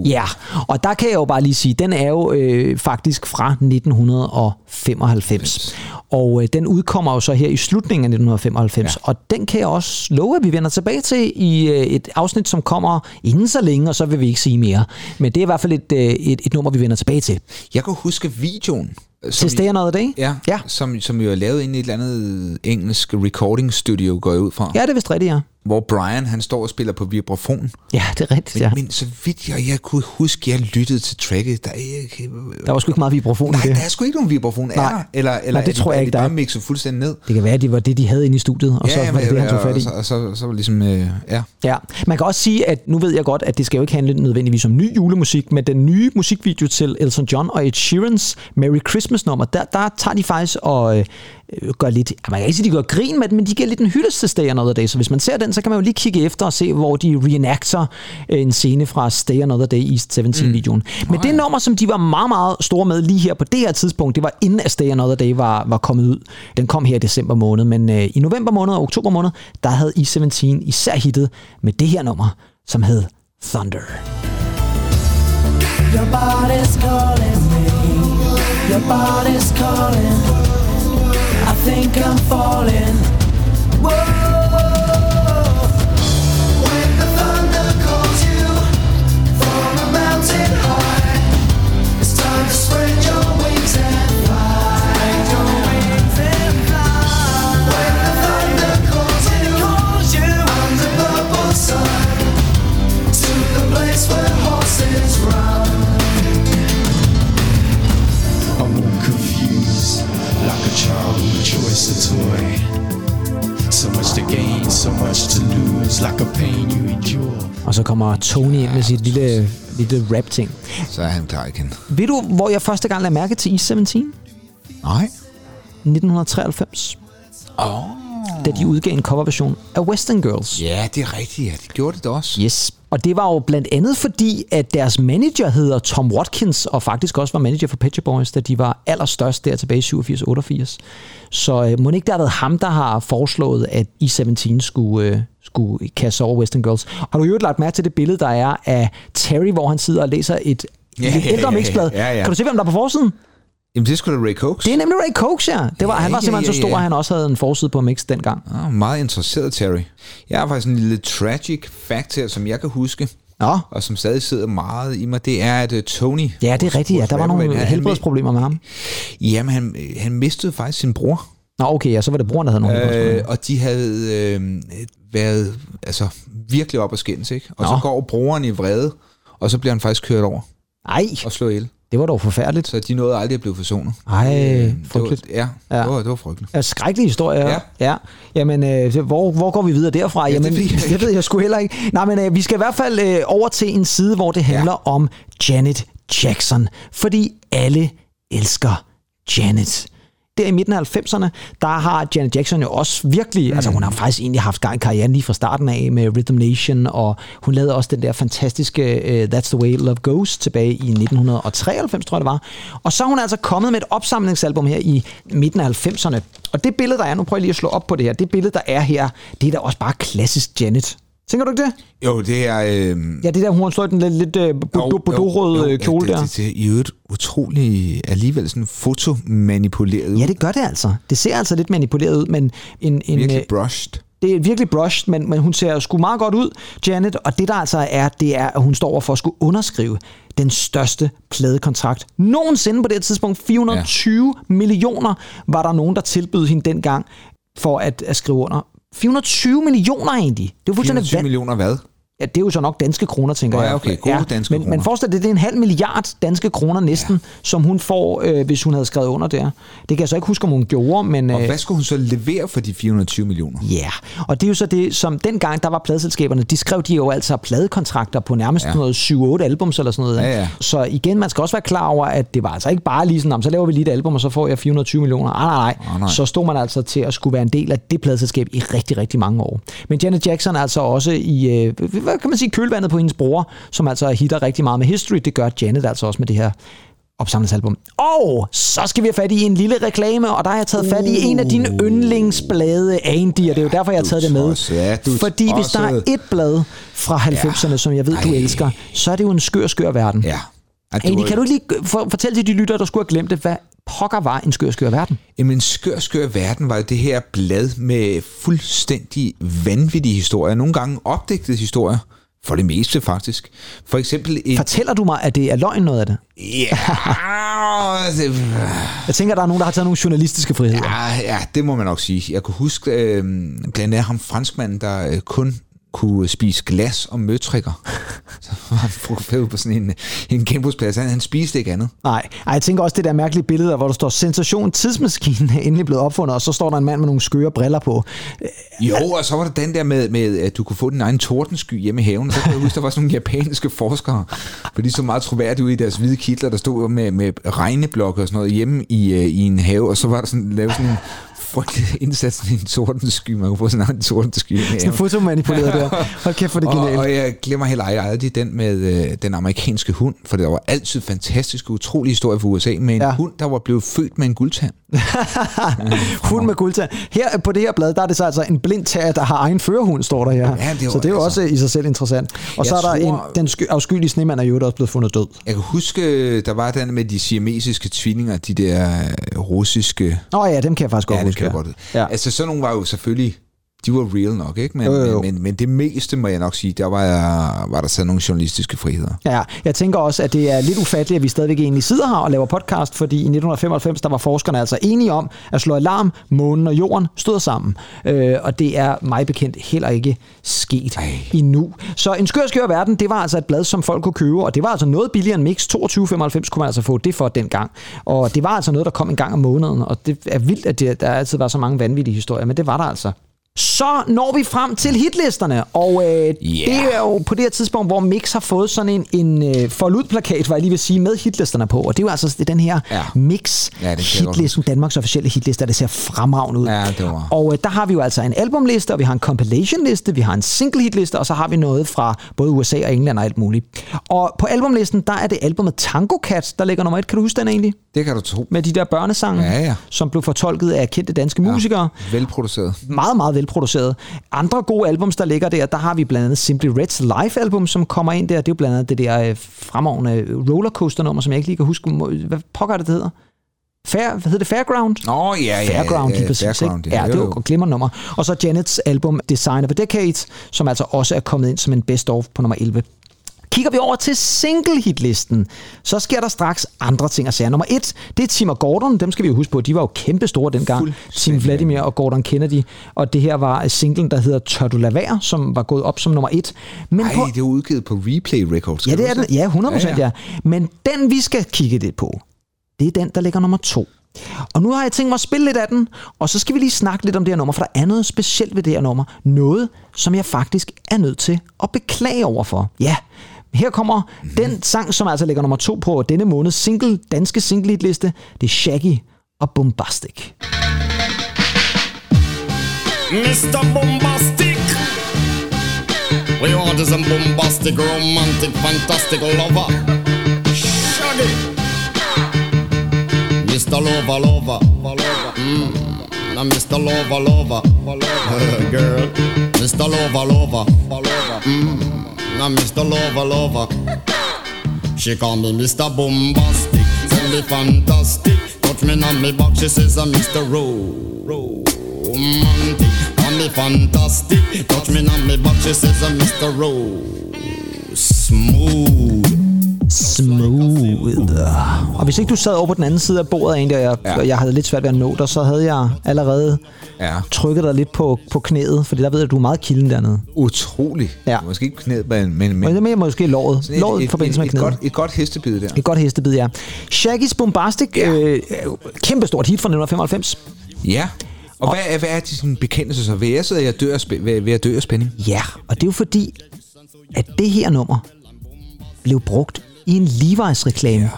Ja, og der kan jeg jo bare lige sige, den er jo øh, faktisk fra 1995. Og øh, den udkommer jo så her i slutningen af 1995. Ja. Og den kan jeg også love, at vi vender tilbage til i øh, et afsnit, som kommer inden så længe, og så vil vi ikke sige mere. Men det er i hvert fald et, øh, et, et nummer, vi vender tilbage til. Jeg kan huske videoen. Øh, Til Stay Another Day? Ja, Ja. Som, som jo er lavet inde i et eller andet engelsk recording studio, går jeg ud fra. Ja, det er vist rigtigt, ja. Hvor Brian, han står og spiller på vibrafon. Ja, det er rigtigt, Men, ja. ja. men så vidt jeg, jeg kunne huske, jeg lyttede til tracket. Der er ikke... Der var sgu ikke meget vibration i Nej, det. der er sgu ikke nogen vibrafon. Er Nej. der? Eller, eller Nej, det er de, tror jeg er ikke, de der bare er. mixet fuldstændig ned? Det kan være, at det var det, de havde inde i studiet, og så var det det, han tog fat i. og så, og så, så, var det ligesom... Øh, ja. Ja, man kan også sige, at nu ved jeg godt, at det skal jo ikke handle nødvendigvis om ny julemusik, men den nye musikvideo til Elton John og Ed Sheerans Merry Christmas nummer, der, der tager de faktisk og øh, gør lidt, ja, man kan ikke sige, de gør grin med den, men de giver lidt en hyldest til Stay Another Day, så hvis man ser den, så kan man jo lige kigge efter og se, hvor de reenacter en scene fra Stay Another Day East 17-videoen. Mm. Men det nummer, som de var meget, meget store med lige her på det her tidspunkt, det var inden at Stay Another Day var, var kommet ud. Den kom her i december måned, men øh, i november måned og oktober måned, der havde E17 især hittet med det her nummer, som hed Thunder. Your body's calling me. Your body's calling. I think I'm falling. A toy. So much to gain, so much to lose, like a pain you endure. Og så kommer Tony ind med sit lille, lille rap-ting. Så er han klar igen. Ved du, hvor jeg første gang lagde mærke til E17? Nej. 1993. Åh. Da de udgav en coverversion af Western Girls. Ja, det er rigtigt. Ja, de gjorde det da også. Yes. Og det var jo blandt andet fordi, at deres manager hedder Tom Watkins, og faktisk også var manager for Pet Boys, da de var allerstørst der tilbage i 87-88. Så øh, må det ikke det har været ham, der har foreslået, at E17 skulle, øh, skulle kaste over Western Girls. Har du jo lagt mærke til det billede, der er af Terry, hvor han sidder og læser et ja, ældre ja, mixblad. ja, ja. Kan du se, hvem der er på forsiden? Jamen, det skulle da Ray Cokes. Det er nemlig Ray Cokes, ja. Det var, Ja, han var ja, simpelthen så ja, stor, ja. at han også havde en forside på Mix dengang. Ah, meget interesseret, Terry. Jeg har faktisk en lille tragic fact her, som jeg kan huske, Nå, og som stadig sidder meget i mig. Det er, at uh, Tony... ja, det er rigtigt, ja. Der var nogle han- helbredsproblemer med ham. Jamen, han, han mistede faktisk sin bror. Nå, okay, ja, så var det broren, der havde nogle Øh, helbredsproblemer. og de havde øh, været altså, virkelig op at skændes, ikke? Og Nå. så går broren i vrede, og så bliver han faktisk kørt over Ej, og slået ihjel. Det var dog forfærdeligt. Så de nåede aldrig at blive forsonet. Ej, det frygteligt. var, ja, Ja. Det, var, det var frygteligt. Ja, skrækkelig historie. Ja. ja. Jamen, øh, hvor, hvor går vi videre derfra? det Jamen, ved jeg det ikke. ved jeg sgu heller ikke. Nej, men øh, vi skal i hvert fald øh, over til en side, hvor det handler ja. om Janet Jackson. Fordi alle elsker Janet. Der i midten af 90'erne, der har Janet Jackson jo også virkelig, mm. altså hun har faktisk egentlig haft gang i karrieren lige fra starten af med Rhythm Nation, og hun lavede også den der fantastiske uh, That's the Way Love Goes tilbage i 1993, tror jeg det var. Og så er hun altså kommet med et opsamlingsalbum her i midten af 90'erne. Og det billede, der er, nu prøver jeg lige at slå op på det her, det billede, der er her, det er da også bare klassisk Janet. Tænker du ikke det? Jo, det er... Øh, Ja, det der, hun har slået den lidt, lidt uh, bordeaux-røde kjole ja, der. det, det, det er jo et utrolig, alligevel sådan fotomanipuleret. Ja, det gør det altså. Det ser altså lidt manipuleret ud, men en, en, Virkelig øh, brushed. det er virkelig brushed, men, men hun ser sgu meget godt ud, Janet, og det der altså er, det er, at hun står over for at skulle underskrive den største pladekontrakt nogensinde på det tidspunkt. 420 ja. millioner var der nogen, der tilbød hende dengang for at, at skrive under. 420 millioner egentlig. Det er jo fuldstændig 24 vand. millioner hvad? Ja, det er jo så nok danske kroner, tænker Nå ja, jeg. okay, gode danske men, Men kroner. forestil dig, det er en halv milliard danske kroner næsten, ja. som hun får, øh, hvis hun havde skrevet under der. Det kan jeg så ikke huske, om hun gjorde, men... Og øh, hvad skulle hun så levere for de 420 millioner? Ja, yeah. og det er jo så det, som dengang der var pladeselskaberne, de skrev de jo altså pladekontrakter på nærmest Ja. ja. noget 7-8 albums eller sådan noget. Ja, ja. Så igen, man skal også være klar over, at det var altså ikke bare lige sådan, "Nå, så laver vi lige et album, og så får jeg 420 millioner. Ah, nej, nej, Ah, nej. Så stod man altså til at skulle være en del af det pladeselskab i rigtig, rigtig mange år. Men Janet Jackson er altså også i, øh, hvad kan man sige, kølvandet på hendes bror, som altså hitter rigtig meget med History. Det gør Janet altså også med det her opsamlingsalbum. Og så skal vi have fat i en lille reklame, og der har jeg taget fat i en af dine yndlingsblade, Andy, og det er jo derfor, jeg har taget det med. ja, Fordi hvis der er et blad fra 90'erne, som jeg ved, du elsker, så er det jo en skør, skør verden. Ja. Andy, kan du lige for, fortælle til de lyttere, der skulle have glemt det, hvad pokker var en skør, skør verden? Jamen, skør, skør verden var jo det her blad med fuldstændig vanvittige historier. Nogle gange opdigtede historier. For det meste, faktisk. For eksempel et... Fortæller du mig, at det er løgn noget af det? Ja, det, Jeg tænker, der er nogen, der har taget nogle journalistiske friheder. ja, ja, det må man nok sige. Jeg kunne huske øh, blandt andet ham franskmanden, der øh, kun kunne spise glas og møtrikker. Så var fotograferet på sådan en, en genbrugsplads. Han, han spiste ikke andet. Nej, Ej, jeg tænker også det der mærkelige billede, hvor der står sensation, tidsmaskinen er endelig blevet opfundet, og så står der en mand med nogle skøre briller på. Jo, og så var der den der med, med at du kunne få din egen tordensky hjemme i haven. Så kan jeg huske, der var sådan nogle japanske forskere, for de så meget troværdige ud i deres hvide kitler, der stod med, med regneblokke og sådan noget hjemme i, øh, i en have, og så var der sådan, lavet sådan en frygtelig indsats i en tordensky. Man kunne få sådan en hjemme i Sådan haven. fotomanipuleret der. Hold kæft, for det er Og, genialt. og jeg glemmer heller ej- aldrig den med øh, den amerikanske hund, for det var altid fantastiske, utrolige historier for USA, med en Ja. hund, der var blevet født med en guldtand. Hund med guldtand. Her på det her blad, der er det så altså en blind tager, der har egen førerhund, står der her. Ja, det var så det er jo altså- også i sig selv interessant. Og så er Jeg der tror- en, den sky, afskyelige snemand er jo også blevet fundet død. Jeg kan huske, der var den med de siamesiske tvillinger, de der øh, russiske... Nå ja, dem kan jeg faktisk godt Ja, det huske. kan jeg godt. Ja. Altså, sådan nogle var jo selvfølgelig de var real nok, ikke? Men, Jo, jo, jo. Men, men, det meste, må jeg nok sige, der var, jeg, var der så nogle journalistiske friheder. Ja, jeg tænker også, at det er lidt ufatteligt, at vi stadigvæk egentlig sidder her og laver podcast, fordi i 1995, der var forskerne altså enige om at slå alarm, månen og jorden stod sammen. Øh, og det er mig bekendt heller ikke sket Ej. endnu. Så En skør skør verden, det var altså et blad, som folk kunne købe, og det var altså noget billigere end Mix. 22,95 kunne man altså få det for dengang. Og det var altså noget, der kom en gang om måneden, og det er vildt, at det, der altid var så mange vanvittige historier, men det var der altså. Så når vi frem til hitlisterne, og øh, yeah. det er jo på det her tidspunkt, hvor Mix har fået sådan en, en øh, forludplakat, var jeg lige vil sige, med hitlisterne på, og det er jo altså det er den her Ja. Mix Ja, Danmarks officielle hitliste, det ser fremragende ud. Ja, det var- Og øh, der har vi jo altså en albumliste, og vi har en compilation-liste, vi har en single hitliste, og så har vi noget fra både USA og England og alt muligt. Og på albumlisten, der er det albumet Tango Cat, der ligger nummer et. Kan du huske den egentlig? Det kan du tro. Med de der børnesange, Ja, ja. som blev fortolket af kendte danske musikere Velproduceret. meget, meget velproduceret. Andre gode albums, der ligger der, der har vi blandt andet Simply Reds live-album, som kommer ind der. Det er jo blandt andet det der øh, fremragende rollercoaster-nummer, som jeg ikke lige kan huske. Hvad pokker er det, det hedder? Fair, hvad hedder det? Fairground? Nå, ja, ja. Fairground, ja, lige præcis. Fairground, ikke? Ja, det er jo et glimrende nummer. Og så Janets album Design of a Decade, som altså også er kommet ind som en best-of på nummer 11. Kigger vi over til single-hitlisten, så sker der straks andre ting at sige. Nummer et, det er Tim og Gordon. Dem skal vi jo huske på. De var jo kæmpe store dengang. Tim. Vladimir og Gordon Kennedy. Og det her var singlen, der hedder Tør du lade være, som var gået op som nummer et. Men Ej, på, det er udgivet på Replay Records. ja, det er den. Ja, 100 procent, ja, Ja, ja. Men den, vi skal kigge lidt på, det er den, der ligger nummer to. Og nu har jeg tænkt mig at spille lidt af den, og så skal vi lige snakke lidt om det her nummer, for der er noget specielt ved det her nummer. Noget, som jeg faktisk er nødt til at beklage overfor. Ja, her kommer mm-hmm. den sang, som altså ligger nummer to på denne måneds single, danske single hitliste. Det er Shaggy og Bombastic. Mr. Bombastic. We want some bombastic, romantic, fantastic lover. Shaggy. Mr. Lover, lover, lover. Mm. Now Mr. Lover, lover. Girl. Mr. Lover, lover. Mm. Now Mr. Lover, lover. She call me Mr. Bombastic, tell me fantastic. Touch me on me back, she says I'm Mr. Ro- Romantic. Call me fantastic, touch me on me back, she says I'm Mr. Ro- Smooth. Smooth. Og hvis ikke du sad over på den anden side af bordet egentlig, og jeg, ja. Jeg havde lidt svært ved at nå dig, så havde jeg allerede Ja. trykket dig lidt på, på knæet, fordi der ved jeg, at du er meget kilden dernede. Utrolig. Ja. Måske ikke knæet, men... men, Men er måske låret. sådan et- Låret i forbindelse med et, knæet. godt, et godt hestebid der. Et godt hestebid, ja. Shaggy's Bombastic, ja. øh, kæmpe stort hit fra 1995. Ja. Og, hvad, er, hvad er de sådan bekendelse så? Vil jeg sidde og dø af, spæ- ved, ved at dø af spænding? Ja, og det er jo fordi, at det her nummer blev brugt i en Levi's-reklame ja.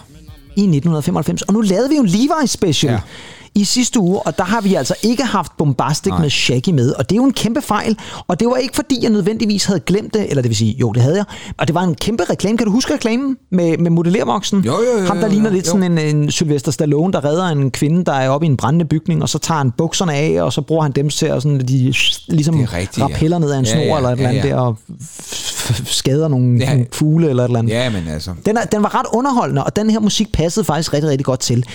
i 1995. Og nu lavede vi jo en Levi's special ja. Ja. i sidste uge, og der har vi altså ikke haft Bombastic Nej. Med Shaggy med. Og det er jo en kæmpe fejl, og det var ikke fordi, jeg nødvendigvis havde glemt det, eller det vil sige, jo, det havde jeg. Og det var en kæmpe reklame. Kan du huske reklamen med, med modellervoksen? Jo, jo, jo, Ham, der jo, ligner jo, lidt jo. sådan en, en Sylvester Stallone, der redder en kvinde, der er oppe i en brændende bygning, og så tager han bukserne af, og så bruger han dem til at sådan, de ligesom rigtigt, ja. rappeller ned af en Ja, snor ja, eller et eller ja, andet ja. der, og skader nogle, Ja. nogle fugle eller et eller andet. Ja, men altså... Den, er, den var ret underholdende, og den her musik passede faktisk rigtig, rigtig godt til.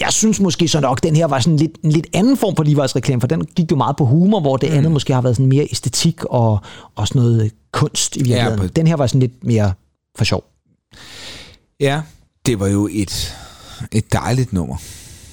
Jeg synes måske så nok, den her var sådan lidt, en lidt anden form for Levi's reklame, for den gik jo meget på humor, hvor det mm. andet måske har været sådan mere æstetik og, og sådan noget kunst i virkeligheden. på- den her var sådan lidt mere for sjov. Ja, det var jo et, et dejligt nummer.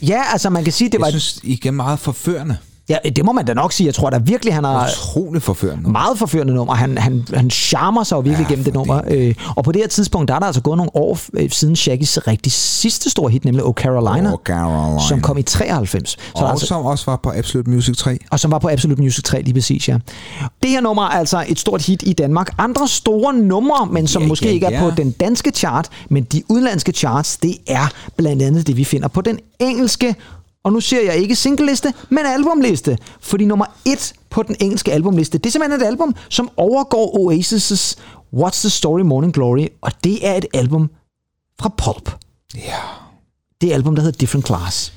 Ja, altså man kan sige, det Jeg var... synes, igen meget forførende. Ja, det må man da nok sige. Jeg tror da virkelig, han har Utroligt forførende. nummer. meget forførende nummer. Han, han, han charmer sig jo virkelig Ja, gennem det nummer. Øh, og på det her tidspunkt, der er der altså gået nogle år øh, siden Shaggys rigtig sidste store hit, nemlig Oh Carolina, Oh, Carolina. som kom i 93. Så Og altså, som også var på Absolute Music 3. og som var på Absolute Music 3 lige præcis, ja. Det her nummer er altså et stort hit i Danmark. Andre store numre, men som Ja, måske ja, ikke er ja. på den danske chart, men de udenlandske charts, det er blandt andet det, vi finder på den engelske og nu siger jeg ikke singleliste, men albumliste. Fordi nummer et på den engelske albumliste, det er simpelthen et album, som overgår Oasis' What's the Story Morning Glory, og det er et album fra Pulp. Ja. Det er album, der hedder Different Class.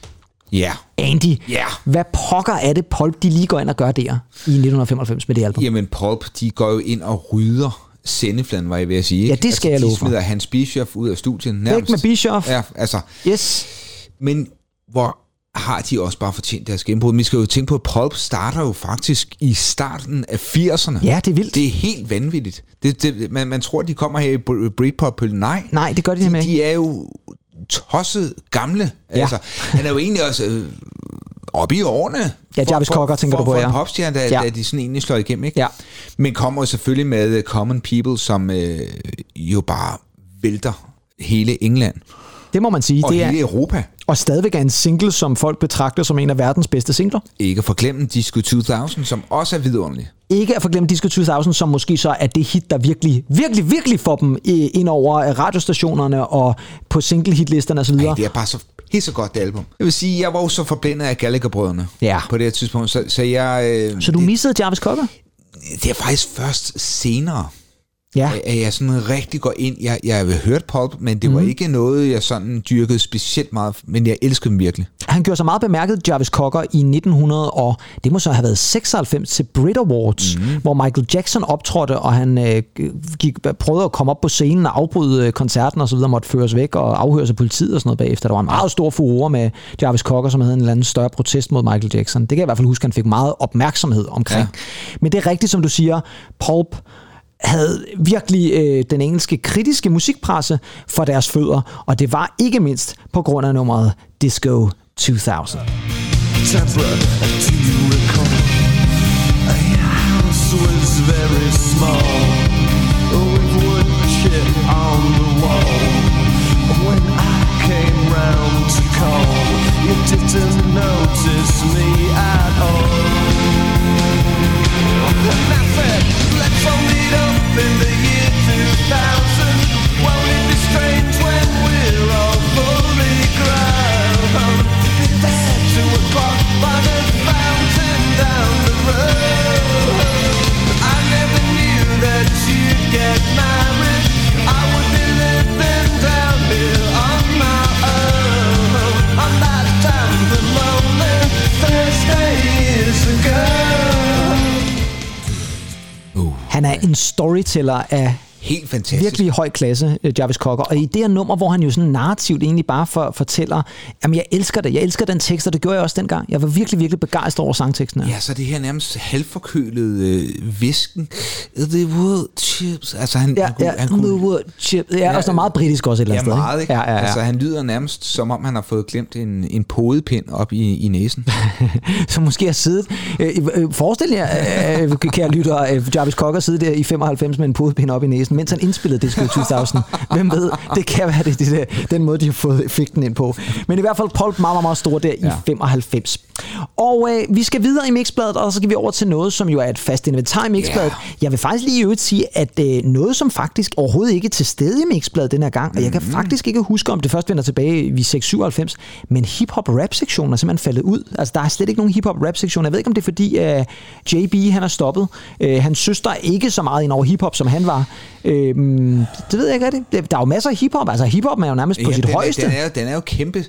Ja. Andy, Ja. hvad pokker er det Pulp, de lige går ind og gør der i 1995 med det album? Jamen, Pulp, de går jo ind og rydder sendefladen, var jeg ved at sige. Ikke? Ja, det skal jeg love de for. smider Hans Bischoff ud af studien. Væk med Bischoff. Ja, altså. Yes. Men hvor har de også bare fortjent deres gennembrud. Vi skal jo tænke på, at Pulp starter jo faktisk i starten af 80'erne. Ja, det er vildt. Det er helt vanvittigt. Det, det, man, man tror, de kommer her i Br- Britpop. Nej, Nej, det gør de de, de er jo tosset gamle. Ja. Altså, han er jo egentlig også øh, oppe i årene. Ja, Jarvis Cocker tænker for, du på, for ja. en popstjerne, da, Ja. ja. da de sådan egentlig slår igennem. Ikke? Ja. Men kommer jo selvfølgelig med øh, Common People, som øh, jo bare vælter hele England Det må man sige. og Det hele er, Europa. Og stadigvæk er en single, som folk betragter som en af verdens bedste singler. Ikke at forglemme Disco 2000, som også er vidunderlig. Ikke at forglemme Disco 2000, som måske så er det hit, der virkelig, virkelig, virkelig får dem ind over øh, radiostationerne og på single-hitlisterne osv. Ej, det er bare så helt så godt det album. Jeg vil sige, jeg var jo så forblændet af Gallagher-brødrene Ja. på det her tidspunkt, så, så jeg... Øh, Så du det, missede Jarvis Cocker? det er faktisk først senere, Ja. at- jeg sådan rigtig går ind. Jeg, jeg har hørt Pulp, men det var Mhm. ikke noget, jeg sådan dyrkede specielt meget, men jeg elskede dem virkelig. Han gjorde sig meget bemærket, Jarvis Cocker, i 1900, og det må så have været 96 til Brit Awards, mm. hvor Michael Jackson optrådte, og han øh, gik, prøvede at komme op på scenen og afbryde øh, koncerten og så videre, måtte føres væk og afhøres af politiet og sådan noget bagefter. Der var en meget stor furore med Jarvis Cocker, som havde en eller anden større protest mod Michael Jackson. Det kan jeg i hvert fald huske, han fik meget opmærksomhed omkring. Ja. Men det er rigtigt, som du siger, Pulp havde virkelig øh, den engelske kritiske musikpresse for deres fødder, og det var ikke mindst på grund af nummeret Disco 2000. Deborah, do you recall? A house was very small, with wood chip on the wall. When I came round to call, you didn't notice me at all. Han er en storyteller af Helt fantastisk. virkelig høj klasse, øh, Jarvis Cocker. Og i det her nummer, hvor han jo sådan narrativt egentlig bare for, fortæller, jamen jeg elsker det, jeg elsker den tekst, og det gjorde jeg også dengang. Jeg var virkelig, virkelig begejstret over sangteksten her. Ja, så det her nærmest halvforkølede øh, visken. The wood chips. Altså han, Ja, han, kunne, ja, han kunne, the wood chip. Ja, ja, og sådan meget britisk også et eller Ja, andet sted. meget, ikke? Ja, ja, ja. Altså, han lyder nærmest, som om han har fået glemt en, en podepind op i, i næsen. som måske har siddet... Øh, øh, forestil jer, øh, kære lytter, øh, Jarvis Cocker sidde der i 95 med en pudepind op i næsen, mens han indspillede Disco 2000. Hvem ved, det kan være det, det der, den måde, de har fået effekten ind på. Men i hvert fald Paul meget, meget, meget stor der ja. i 95. Og øh, vi skal videre i mixbladet, og så skal vi over til noget, som jo er et fast inventar i mixbladet. Ja. Jeg vil faktisk lige i øvrigt sige, at øh, noget, som faktisk overhovedet ikke er til stede i mixbladet den her gang, og jeg kan Mhm. faktisk ikke huske, om det først vender tilbage i 697, men hip-hop-rap-sektionen er simpelthen faldet ud. Altså, der er slet ikke nogen hip-hop-rap-sektion. Jeg ved ikke, om det er fordi, uh, JB han er stoppet. Uh, hans søster er ikke så meget ind over hip-hop, som han var. Uh, det ved jeg ikke rigtigt. Det- Der er jo masser af hip-hop. Altså, hip-hop er jo nærmest på Ja, sit den, højeste. Er, den, er, jo- den er jo kæmpe...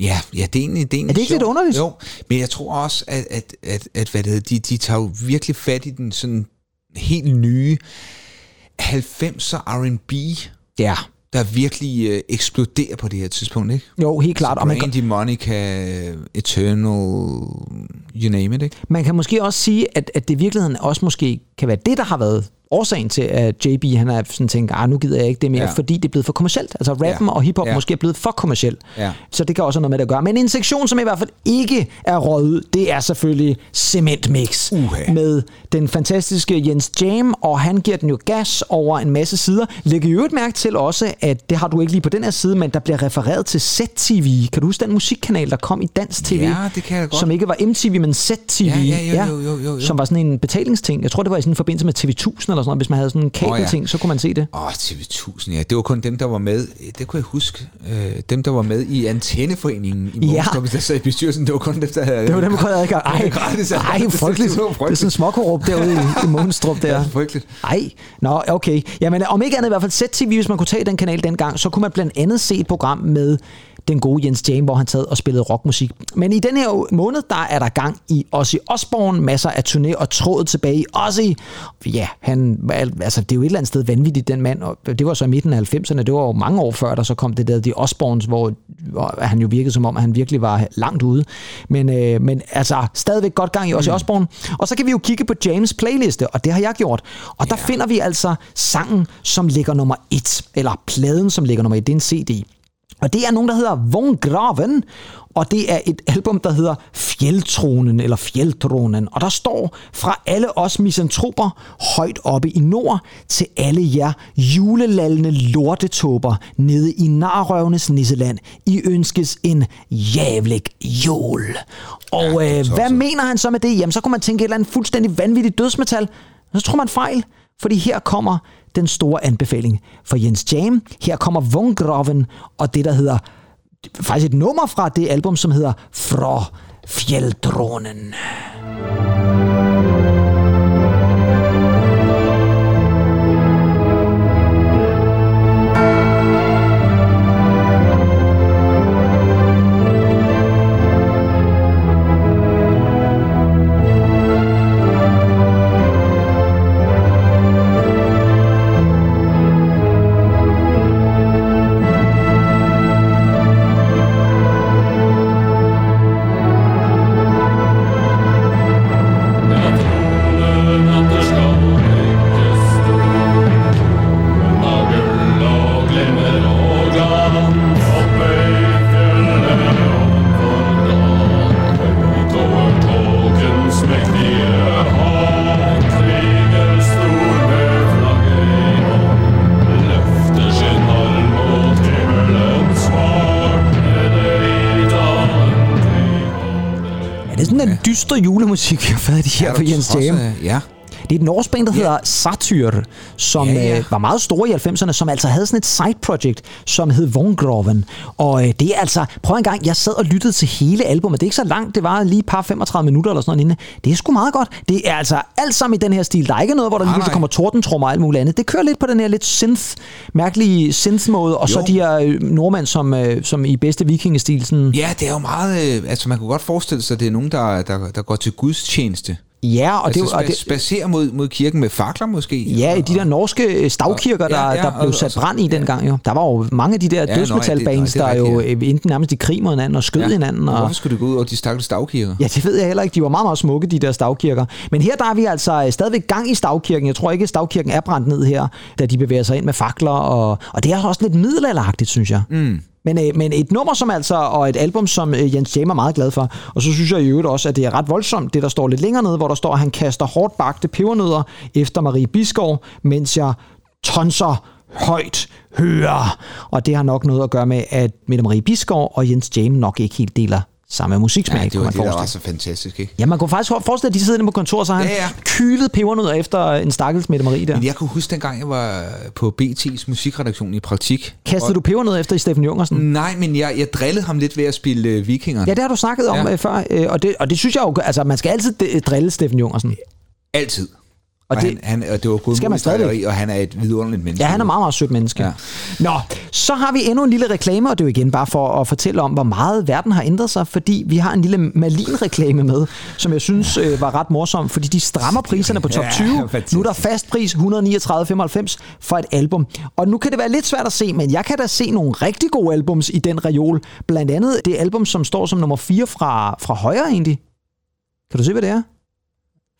Ja, ja det er egentlig, det er, egentlig Er det ikke sjovt. lidt underligt? Jo, men jeg tror også, at, at, at, at hvad det hedder, de, de tager jo virkelig fat i den sådan helt nye 90'er R&B, Ja. der virkelig øh, eksploderer på det her tidspunkt, ikke? Jo, helt klart. Og man, kan- Brandy, Monica, Eternal, you name it, ikke? man kan måske også sige, at, at det i virkeligheden også måske kan være det, der har været årsagen til, at JB han er sådan tænkt, ah, nu gider jeg ikke det mere, ja. Fordi det er blevet for kommercielt. Altså rappen Ja. og hiphop ja. Måske er blevet for kommercielt. Ja. Så det kan også have noget med det at gøre. Men en sektion, som i hvert fald ikke er røget det er selvfølgelig Cement Mix. Uha. Med den fantastiske Jens Jam, og han giver den jo gas over en masse sider. Læg i øvrigt mærke til også, at det har du ikke lige på den her side, men der bliver refereret til ZTV. Kan du huske den musikkanal, der kom i Dansk TV? Ja, det kan jeg godt. Som ikke var MTV, men ZTV. Ja, ja, jo, jo, jo, jo, jo. Som var sådan en betalingsting. Jeg tror, det var i sådan en forbindelse med TV1000 eller sådan noget. Hvis man havde sådan en kabelting, Åh, ja. så kunne man se det. Åh, oh, TV1000, ja. Det var kun dem, der var med. Det kunne jeg huske. Øh, dem, der var med i Antenneforeningen i Ja. Mogenstrup, der sad i bestyrelsen. Det var kun dem, der havde... Det var dem, der havde adgang. Ej, Gratis, ja. ej, Det- frygteligt. det var Det er frygteligt. sådan en småkorrup derude i, i Mogenstrup der. Ja, frygteligt. Ej, nå, okay. Jamen, om ikke andet i hvert fald ZTV, hvis man kunne tage den kanal dengang, så kunne man blandt andet se et program med den gode Jens Jam, hvor han sad og spillede rockmusik. Men i den her måned, der er der gang i Ozzy Osbourne, masser af turné og tråd tilbage i Ozzy. Ja, han, altså, det er jo et eller andet sted vanvittigt, den mand, og det var så i midten af 90'erne, det var jo mange år før, der så kom det der The Osbournes, hvor, hvor han jo virkede som om, han virkelig var langt ude. Men, øh, men altså, stadigvæk godt gang i Ozzy Osbourne. Og så kan vi jo kigge på James' playliste, og det har jeg gjort. Og der finder vi altså sangen, som ligger nummer et, eller pladen, som ligger nummer et, det er en CD. Og det er nogen, der hedder Von Graven, og det er et album, der hedder Fjeldtronen, eller Fjeldtronen. Og der står fra alle os misantroper højt oppe i nord, til alle jer julelallende lortetåber nede i narrøvenes nisseland. I ønskes en jævlig jul. Og Ja, øh, hvad mener han så med det? Jamen, så kunne man tænke et eller andet fuldstændig vanvittigt dødsmetal. Men så tror man fejl, fordi her kommer den store anbefaling for Jens Jam. Her kommer Vungraven og det, der hedder faktisk et nummer fra det album, som hedder Fra Fjeldronen. Julemusik, vi har fået i her på Jens Jam. Ja. Det er et norsk band, der hedder Satyr, som ja. ja. Øh, var meget store i 90'erne, som altså havde sådan et side project, som hed Vongroven. Og øh, det er altså, prøv en gang, jeg sad og lyttede til hele albumet. Det er ikke så langt, det var lige par 35 minutter eller sådan noget. Det er sgu meget godt. Det er altså alt sammen i den her stil. Der er ikke noget, hvor der lige kommer tordentrummer og alt muligt andet. Det kører lidt på den her lidt synth, mærkelige synth-måde, og jo. så de her øh, nordmænd, som, øh, som i bedste vikingestil sådan... Ja, det er jo meget... Øh, altså, man kunne godt forestille sig, at det er nogen, der, der, der går til gudstjeneste. Ja, og Altså, det, og det, spacerer mod, mod kirken med fakler måske. Ja, i de der norske øh, stavkirker, der, Ja, ja, der blev sat brand i dengang jo. Der var jo mange af de der Ja, dødsmetalbands, der er jo øh, enten nærmest i krig mod hinanden og skød ja. hinanden. Og, Hvorfor skulle det gå ud over de stakkels stavkirker? Ja, det ved jeg heller ikke. De var meget, meget smukke, de der stavkirker. Men her der er vi altså øh, stadigvæk gang i stavkirken. Jeg tror ikke, at stavkirken er brændt ned her, da de bevæger sig ind med fakler. Og, og det er også lidt middelalderagtigt, synes jeg. Mm. Men, øh, men et nummer som altså, og et album, som øh, Jens Jam er meget glad for. Og så synes jeg i øvrigt også, at det er ret voldsomt, det der står lidt længere nede, hvor der står, at han kaster hårdt bagte pebernødder efter Marie Biskov, mens jeg tonser højt hører. Og det har nok noget at gøre med, at Mette Marie Biskov og Jens Jam nok ikke helt deler samme musiksmag, Ja, det var man det, der forestille. var så fantastisk, ikke? Ja, man kunne faktisk forestille, at de sidder inde på kontor, så han Ja, ja. kylet pebernødder efter en stakkels Mette Marie der. Men jeg kunne huske, dengang jeg var på BT's musikredaktion i praktik. Kastede du pebernødder efter i Steffen Jungersen? Nej, men jeg, jeg drillede ham lidt ved at spille øh, Vikingerne. Ja, det har du snakket om Ja. ja. før, øh, og det, og det synes jeg jo, altså man skal altid d- drille Steffen Jungersen. Altid. Og Og, det- han, han, og det var god skal man stadigvæk. og han er et vidunderligt menneske. Ja, han er meget, meget sødt menneske. Ja. Ja. Nå, så har vi endnu en lille reklame, og det er jo igen bare for at fortælle om, hvor meget verden har ændret sig, fordi vi har en lille Malin-reklame med, som jeg synes øh, var ret morsom, fordi de strammer priserne på top Ja, 20. fantastisk. Nu er der fast pris 139,95 for et album. Og nu kan det være lidt svært at se, men jeg kan da se nogle rigtig gode albums i den reol. Blandt andet det album, som står som nummer 4 fra, fra højre egentlig. Kan du se, hvad det er?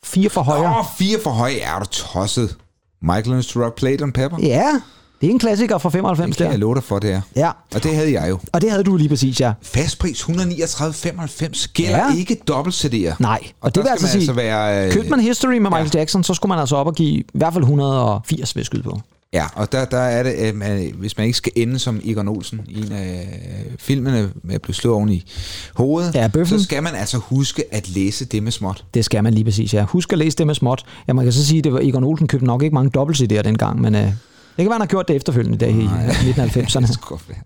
4 fra højre. Åh, fire for høje er du tosset. Michael to Rock Plate on Pepper. Ja, det er en klassiker fra 95 Det kan jeg der. love dig for, det er. Ja, Og det havde jeg jo. og det havde du lige præcis, ja. Fastpris 139,95 gælder Ja. ja. ikke dobbelt CD'er. Nej, og, og det vil altså skal sige, altså være, øh, købte man History med Michael Jackson, så skulle man altså op og give i hvert fald 180 vil jeg skyde på. Ja, og der, der er det, man, hvis man ikke skal ende som Egon Olsen i en af øh, filmene med at blive slået oven i hovedet, Ja, bøffen. så skal man altså huske at læse det med småt. Det skal man lige præcis, ja. Husk at læse det med småt. Ja, man kan så sige, at det var Egon Olsen købte nok ikke mange dobbelt CD'er dengang, men øh, det kan være, han har gjort det efterfølgende i midten af 90'erne. Det skulle godt være.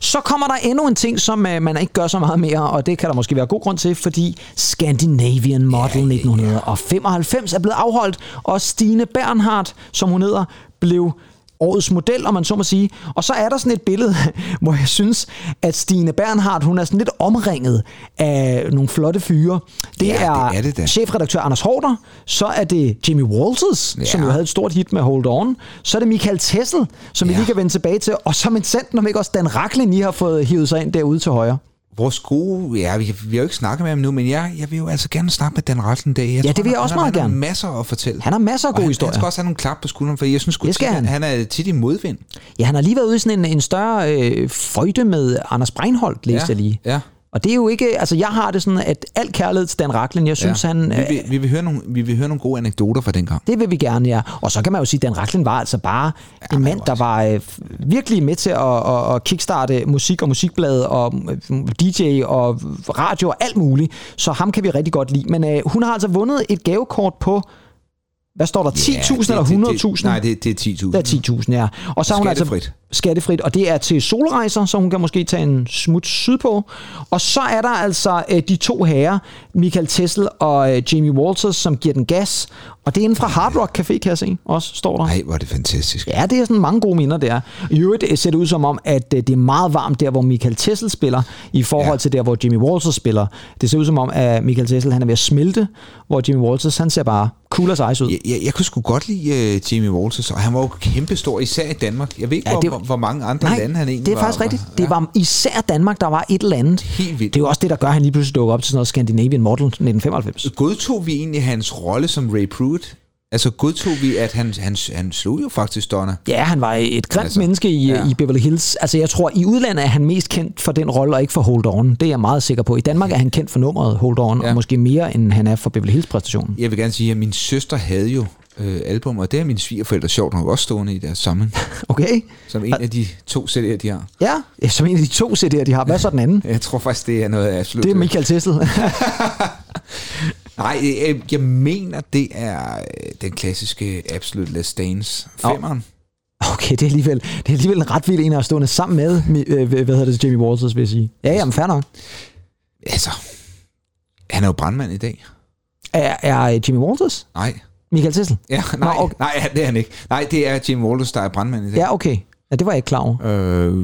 Så kommer der endnu en ting, som øh, man ikke gør så meget mere, og det kan der måske være god grund til, fordi Scandinavian Model 1995 er blevet afholdt, og Stine Bernhardt, som hun hedder, blev årets model, om man så må sige. Og så er der sådan et billede, hvor jeg synes, at Stine Bernhardt, hun er sådan lidt omringet af nogle flotte fyre. Det, Ja, er, det er det da. chefredaktør Anders Hårder, så er det Jimmy Walters, ja. som jo havde et stort hit med Hold On, så er det Michael Tessel, som vi Ja. lige kan vende tilbage til, og som en sandt, om ikke også Dan Racklin lige har fået hivet sig ind derude til højre. Vores gode, ja, vi, vi har jo ikke snakket med ham nu, men jeg, jeg vil jo altså gerne snakke med Dan Ratlen dag. Jeg Ja, det vil jeg han- også han, meget han har gerne. masser at fortælle. Han har masser af Og gode han, historier. Han skal også have nogle klap på skulderen, for jeg synes sgu tit, han. han er tit i modvind. Ja, han har lige været ude i sådan en, en større øh, føjte med Anders Breinholt, læste Ja, jeg lige. ja. Og det er jo ikke, altså jeg har det sådan, at al kærlighed til Dan Racklin, jeg synes, ja. han... vi, øh, vil, vi, vil høre nogle, vi vil høre nogle gode anekdoter fra dengang. Det vil vi gerne, ja. Og så kan man jo sige, at Dan Racklin var altså bare ja, en mand, der var øh, virkelig med til at, at, at kickstarte musik og musikblad og øh, DJ og radio og alt muligt. Så ham kan vi rigtig godt lide. Men øh, hun har altså vundet et gavekort på, hvad står der, 10.000 Ja, det- eller det- det- 100.000? Nej, det, det er 10.000. Det er 10.000, ja. Og så har hun altså Skattefrit. og det er til solrejser, så hun kan måske tage en smut sydpå. Og så er der altså øh, de to herrer, Michael Tessel og øh, Jamie Walters, som giver den gas. Og det er inden fra Hard Rock Café, kan jeg se, også står der. Nej, hvor er det fantastisk. Ja, det er sådan mange gode minder der. I øvrigt øh, ser det ud som om, at øh, det er meget varmt der, hvor Michael Tessel spiller, i forhold Ja. til der, hvor Jimmy Walters spiller. Det ser ud som om, at Michael Tessel han er ved at smelte, hvor Jimmy Walters han ser bare cool as ice ud. Jeg, jeg, jeg kunne sgu godt lide uh, Jamie Walters, og han var jo kæmpestor, især i Danmark. Jeg ved ikke, Ja, ja, det hvor, var- hvor mange andre Nej, lande han egentlig det er var. faktisk rigtigt. Var, Det var især Danmark, der var et eller andet. Helt vildt. Det er jo også det, der gør, at han lige pludselig dukker op til sådan noget Scandinavian Model 1995. Godtog vi egentlig hans rolle som Ray Pruitt? Altså godtog vi, at han, han, han slog jo faktisk Donna? Ja, han var et grimt altså, menneske i, ja. ja. i Beverly Hills. Altså, jeg tror, i udlandet er han mest kendt for den rolle, og ikke for Hold On. Det er jeg meget sikker på. I Danmark er han kendt for nummeret Hold On, ja. Ja. og måske mere, end han er for Beverly Hills-præstationen. Jeg vil gerne sige, at min søster havde jo øh, album, og det er mine svigerforældre sjovt nok også stående i deres samling, Okay? som en af de to CD'er, de har. Ja, som en af de to CD'er, de har. Hvad er så den anden? Jeg tror faktisk, det er noget af absolut. Det er Michael Tessel. Nej, jeg, jeg mener, det er øh, den klassiske Absolute Last Dance. Femmeren. okay, det er, alligevel, det er alligevel en ret vild en at stående sammen med, øh, hvad hedder det, Jamie Walters, vil jeg sige. Ja, jamen, fair nok. Altså, han er jo brandmand i dag. Er, er Jimmy Walters? Nej. Michael Tessel? Ja, nej, Nå, okay. nej, det er han ikke. Nej, det er Jim Wallace, der er brandmand i dag. Ja, okay. Ja, det var jeg ikke klar over. Øh,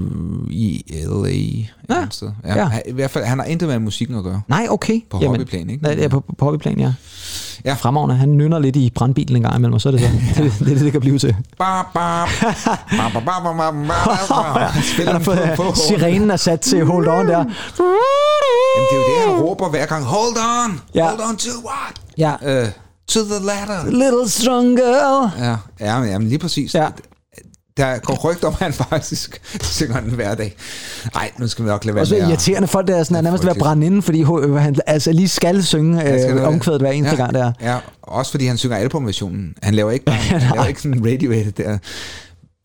I L.A. Ja, sted. Ja, ja. I hvert fald, han har intet med musikken at gøre. Nej, okay. På Jamen, hobbyplan, ikke? Nej, ja, på, på hobbyplan, ja. ja. Fremragende, han nynner lidt i brandbilen en gang imellem, og så er det så. ja. det, det, det, det kan blive til. Sirenen er sat til hold on der. Jamen, det er jo det, han råber hver gang. Hold on! Ja. Hold on to what? Ja. Øh to the ladder. Little stronger. Ja, ja men, jamen, lige præcis. Ja. Der går rygt om, at han faktisk synger den hver dag. Nej, nu skal vi nok lade være Og så irriterende folk, der er sådan, er nærmest ved at brænde inden, fordi han altså lige skal synge skal øh, omkvædet hver eneste ja, gang der. Ja, også fordi han synger albumversionen. Han laver ikke, bare, han laver ikke sådan Radiohead der.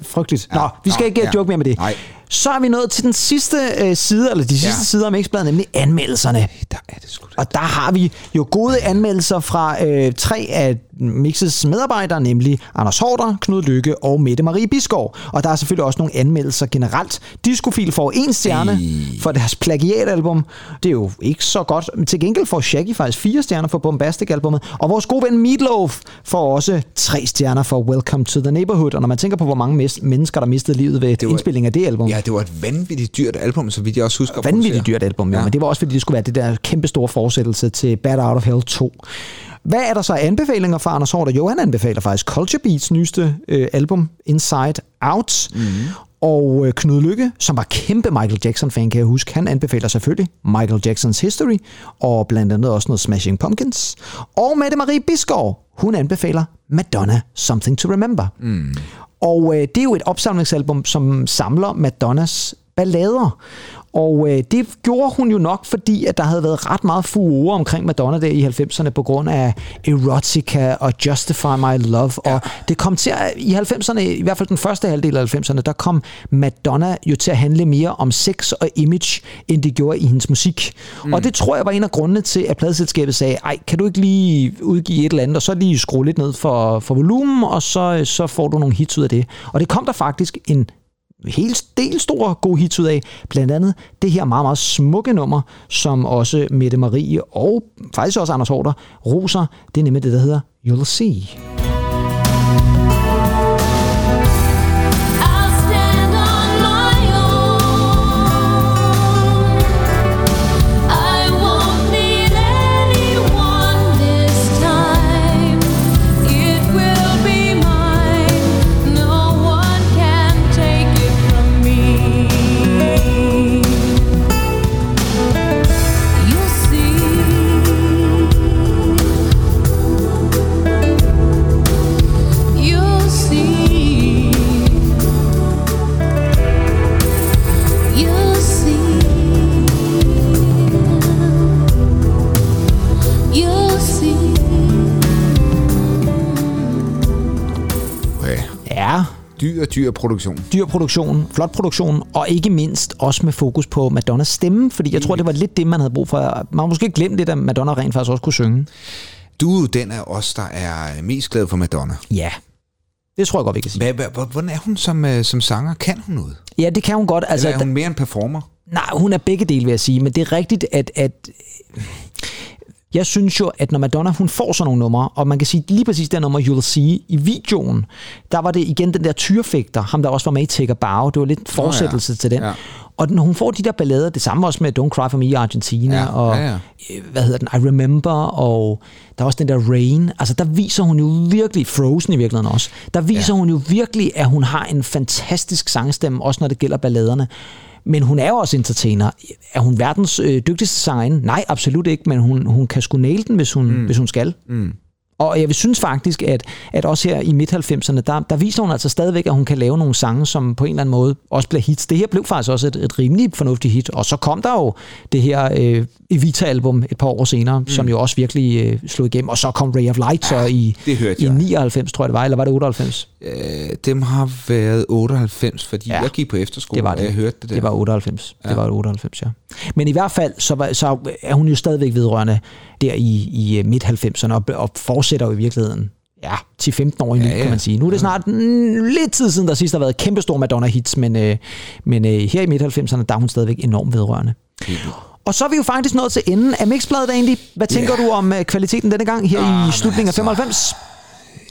Frygteligt. Nå, Ja. vi skal Nå, ikke ja. ja. joke mere med det. Nej. Så er vi nået til den sidste øh, side, eller de sidste ja. Sider om Ekstrabladet, nemlig anmeldelserne. Der er det sgu da. Og der har vi jo gode anmeldelser fra øh, tre af Mixes medarbejdere, nemlig Anders Hårder, Knud Lykke og Mette Marie Biskov. Og der er selvfølgelig også nogle anmeldelser generelt. Discofil får en stjerne Ej. for deres plagiatalbum. Det er jo ikke så godt. Men til gengæld får Shaggy faktisk fire stjerner for Bombastic-albummet. Og vores gode ven Meatloaf får også tre stjerner for Welcome to the Neighborhood. Og når man tænker på, hvor mange mennesker, der mistede livet ved var- indspillingen af det album. Ja, det var et vanvittigt dyrt album, så vidt jeg også husker. Vanvittigt dyrt album, ja. Ja. men det var også fordi, det skulle være det der kæmpe store fortsættelse til Bad Out of Hell 2. Hvad er der så anbefalinger fra Anders Hårder? Jo, han anbefaler faktisk Culture Beats nyeste øh, album, Inside Out. Mm. Og øh, Knud Lykke, som var kæmpe Michael Jackson-fan, kan jeg huske, han anbefaler selvfølgelig Michael Jacksons History, og blandt andet også noget Smashing Pumpkins. Og Mette Marie Biskov, hun anbefaler Madonna, Something to Remember. Mm. Og øh, det er jo et opsamlingsalbum, som samler Madonnas ballader. Og øh, det gjorde hun jo nok, fordi at der havde været ret meget furore omkring Madonna der i 90'erne på grund af Erotica og Justify My Love. Ja. Og det kom til at, i 90'erne, i hvert fald den første halvdel af 90'erne, der kom Madonna jo til at handle mere om sex og image, end det gjorde i hendes musik. Mm. Og det tror jeg var en af grundene til, at pladselskabet sagde, ej, kan du ikke lige udgive et eller andet, og så lige skrue lidt ned for, for volumen, og så, så får du nogle hits ud af det. Og det kom der faktisk en helt del store gode hits ud af. Blandt andet det her meget, meget smukke nummer, som også Mette Marie og faktisk også Anders Hårder roser. Det er nemlig det, der hedder You'll See. Dyr, dyr produktion. dyr produktion, flot produktion, og ikke mindst også med fokus på Madonnas stemme, fordi jeg tror, det var lidt det, man havde brug for. Man har måske glemt det, at Madonna rent faktisk også kunne synge. Du er jo den af os, der er mest glad for Madonna. Ja, det tror jeg godt, vi kan sige. Hvordan er hun som, øh, som sanger? Kan hun noget? Ja, det kan hun godt. Altså, Eller er hun mere en performer? Nej, hun er begge dele, vil jeg sige, men det er rigtigt, at, at jeg synes jo, at når Madonna hun får sådan nogle numre, og man kan sige lige præcis det nummer, You'll See, i videoen, der var det igen den der tyrfægter, ham der også var med i Take a Bow, det var lidt fortsættelse ja. til den. Ja. Og når hun får de der ballader, det samme også med Don't Cry For Me i Argentina, Ja, og ja, ja. øh, hvad hedder den, I Remember, og der er også den der Rain, altså der viser hun jo virkelig, Frozen i virkeligheden også, der viser ja. hun jo virkelig, at hun har en fantastisk sangstemme, også når det gælder balladerne. Men hun er jo også entertainer. Er hun verdens øh, dygtigste sangerinde? Nej, absolut ikke, men hun, hun kan sgu nail den, hvis hun, mm. hvis hun skal. Mm. Og jeg vil synes faktisk, at, at også her i midt-90'erne, der, der viser hun altså stadigvæk, at hun kan lave nogle sange, som på en eller anden måde også bliver hits. Det her blev faktisk også et, et rimelig fornuftigt hit. Og så kom der jo det her øh, Evita-album et par år senere, mm. som jo også virkelig øh, slog igennem. Og så kom Ray of Light så i, det hørte i jeg. 99, tror jeg det var, eller var det 98? Øh, dem har været 98, fordi Ja, jeg gik på efterskole, Det var det. og jeg hørte det der. Det var 98. Ja. Det var 98, ja. Men i hvert fald, så, var, så er hun jo stadigvæk vedrørende der i, i øh, midt-90'erne, og, og fortsætter jo i virkeligheden ja, 10-15 år endnu, ja, Ja, kan man sige. Nu er det snart mm, lidt tid siden, der sidst har været kæmpestor Madonna-hits, men, øh, men øh, her i midt-90'erne, der er hun stadigvæk enormt vedrørende. Og så er vi jo faktisk nået til enden af mixbladet egentlig. Hvad tænker Ja. du om øh, kvaliteten denne gang her Ah, i men slutningen af altså, 95?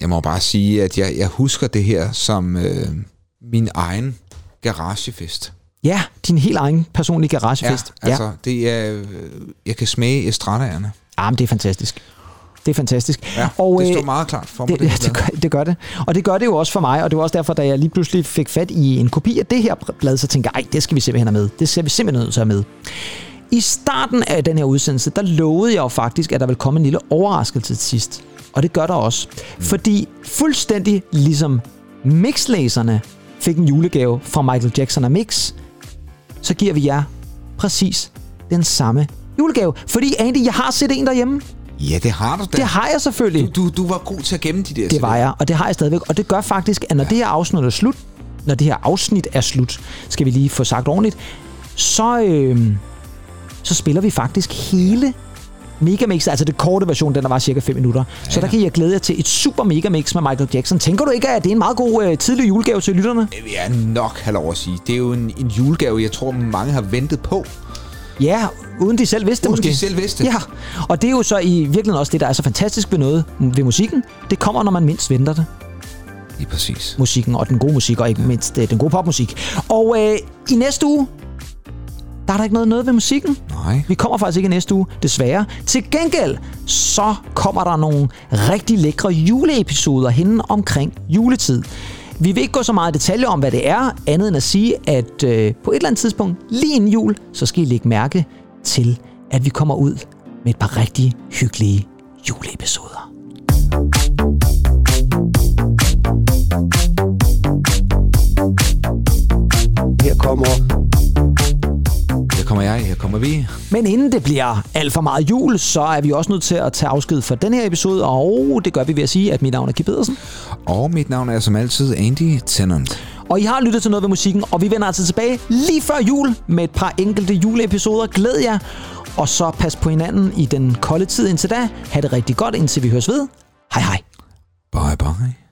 Jeg må bare sige, at jeg, jeg husker det her som øh, min egen garagefest. Ja, din helt egen personlige garagefest. Ja, altså, det er, øh, jeg kan smage estradaerne. Ja, men det er fantastisk. Det er fantastisk. Ja, og, det øh, står meget klart for mig. Det, det, det, gør, det gør det. Og det gør det jo også for mig, og det var også derfor, da jeg lige pludselig fik fat i en kopi af det her blad, så tænkte jeg, ej, det skal vi simpelthen have med. Det skal vi simpelthen nødt til at have med. I starten af den her udsendelse, der lovede jeg jo faktisk, at der ville komme en lille overraskelse til sidst. Og det gør der også. Mm. Fordi fuldstændig ligesom mixlæserne fik en julegave fra Michael Jackson og Mix, så giver vi jer præcis den samme julegave. Fordi Andy, jeg har set en derhjemme. Ja, det har du da. Det har jeg selvfølgelig. Du, du, du var god til at gemme de der Det var jeg, og det har jeg stadigvæk. Og det gør faktisk, at når ja. det her afsnit er slut, når det her afsnit er slut, skal vi lige få sagt ordentligt, så, øh, så spiller vi faktisk hele Megamix, altså det korte version, den der var cirka 5 minutter. Ja. Så der kan jeg glæde jer til et super Megamix med Michael Jackson. Tænker du ikke, at det er en meget god øh, tidlig julegave til lytterne? Det jeg nok have lov at sige. Det er jo en, en julegave, jeg tror, mange har ventet på. Ja, uden de selv vidste det Uden måske. de selv vidste. Ja, og det er jo så i virkeligheden også det, der er så fantastisk ved noget ved musikken. Det kommer, når man mindst venter det. Lige præcis. musikken og den gode musik, og ikke mindst øh, den gode popmusik. Og øh, i næste uge, der er der ikke noget noget ved musikken. Nej. Vi kommer faktisk ikke næste uge, desværre. Til gengæld, så kommer der nogle rigtig lækre juleepisoder henne omkring juletid. Vi vil ikke gå så meget i detaljer om, hvad det er, andet end at sige, at øh, på et eller andet tidspunkt, lige inden jul, så skal I lægge mærke til, at vi kommer ud med et par rigtig hyggelige juleepisoder. Her kommer Her kommer jeg, her kommer vi. Men inden det bliver alt for meget jul, så er vi også nødt til at tage afsked for den her episode, og det gør vi ved at sige, at mit navn er Kip Pedersen. Og mit navn er som altid Andy Tennant. Og I har lyttet til noget ved musikken, og vi vender altså tilbage lige før jul med et par enkelte juleepisoder. Glæd jer, og så pas på hinanden i den kolde tid indtil da. Ha' det rigtig godt, indtil vi høres ved. Hej hej. Bye bye.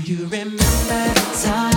you remember the time?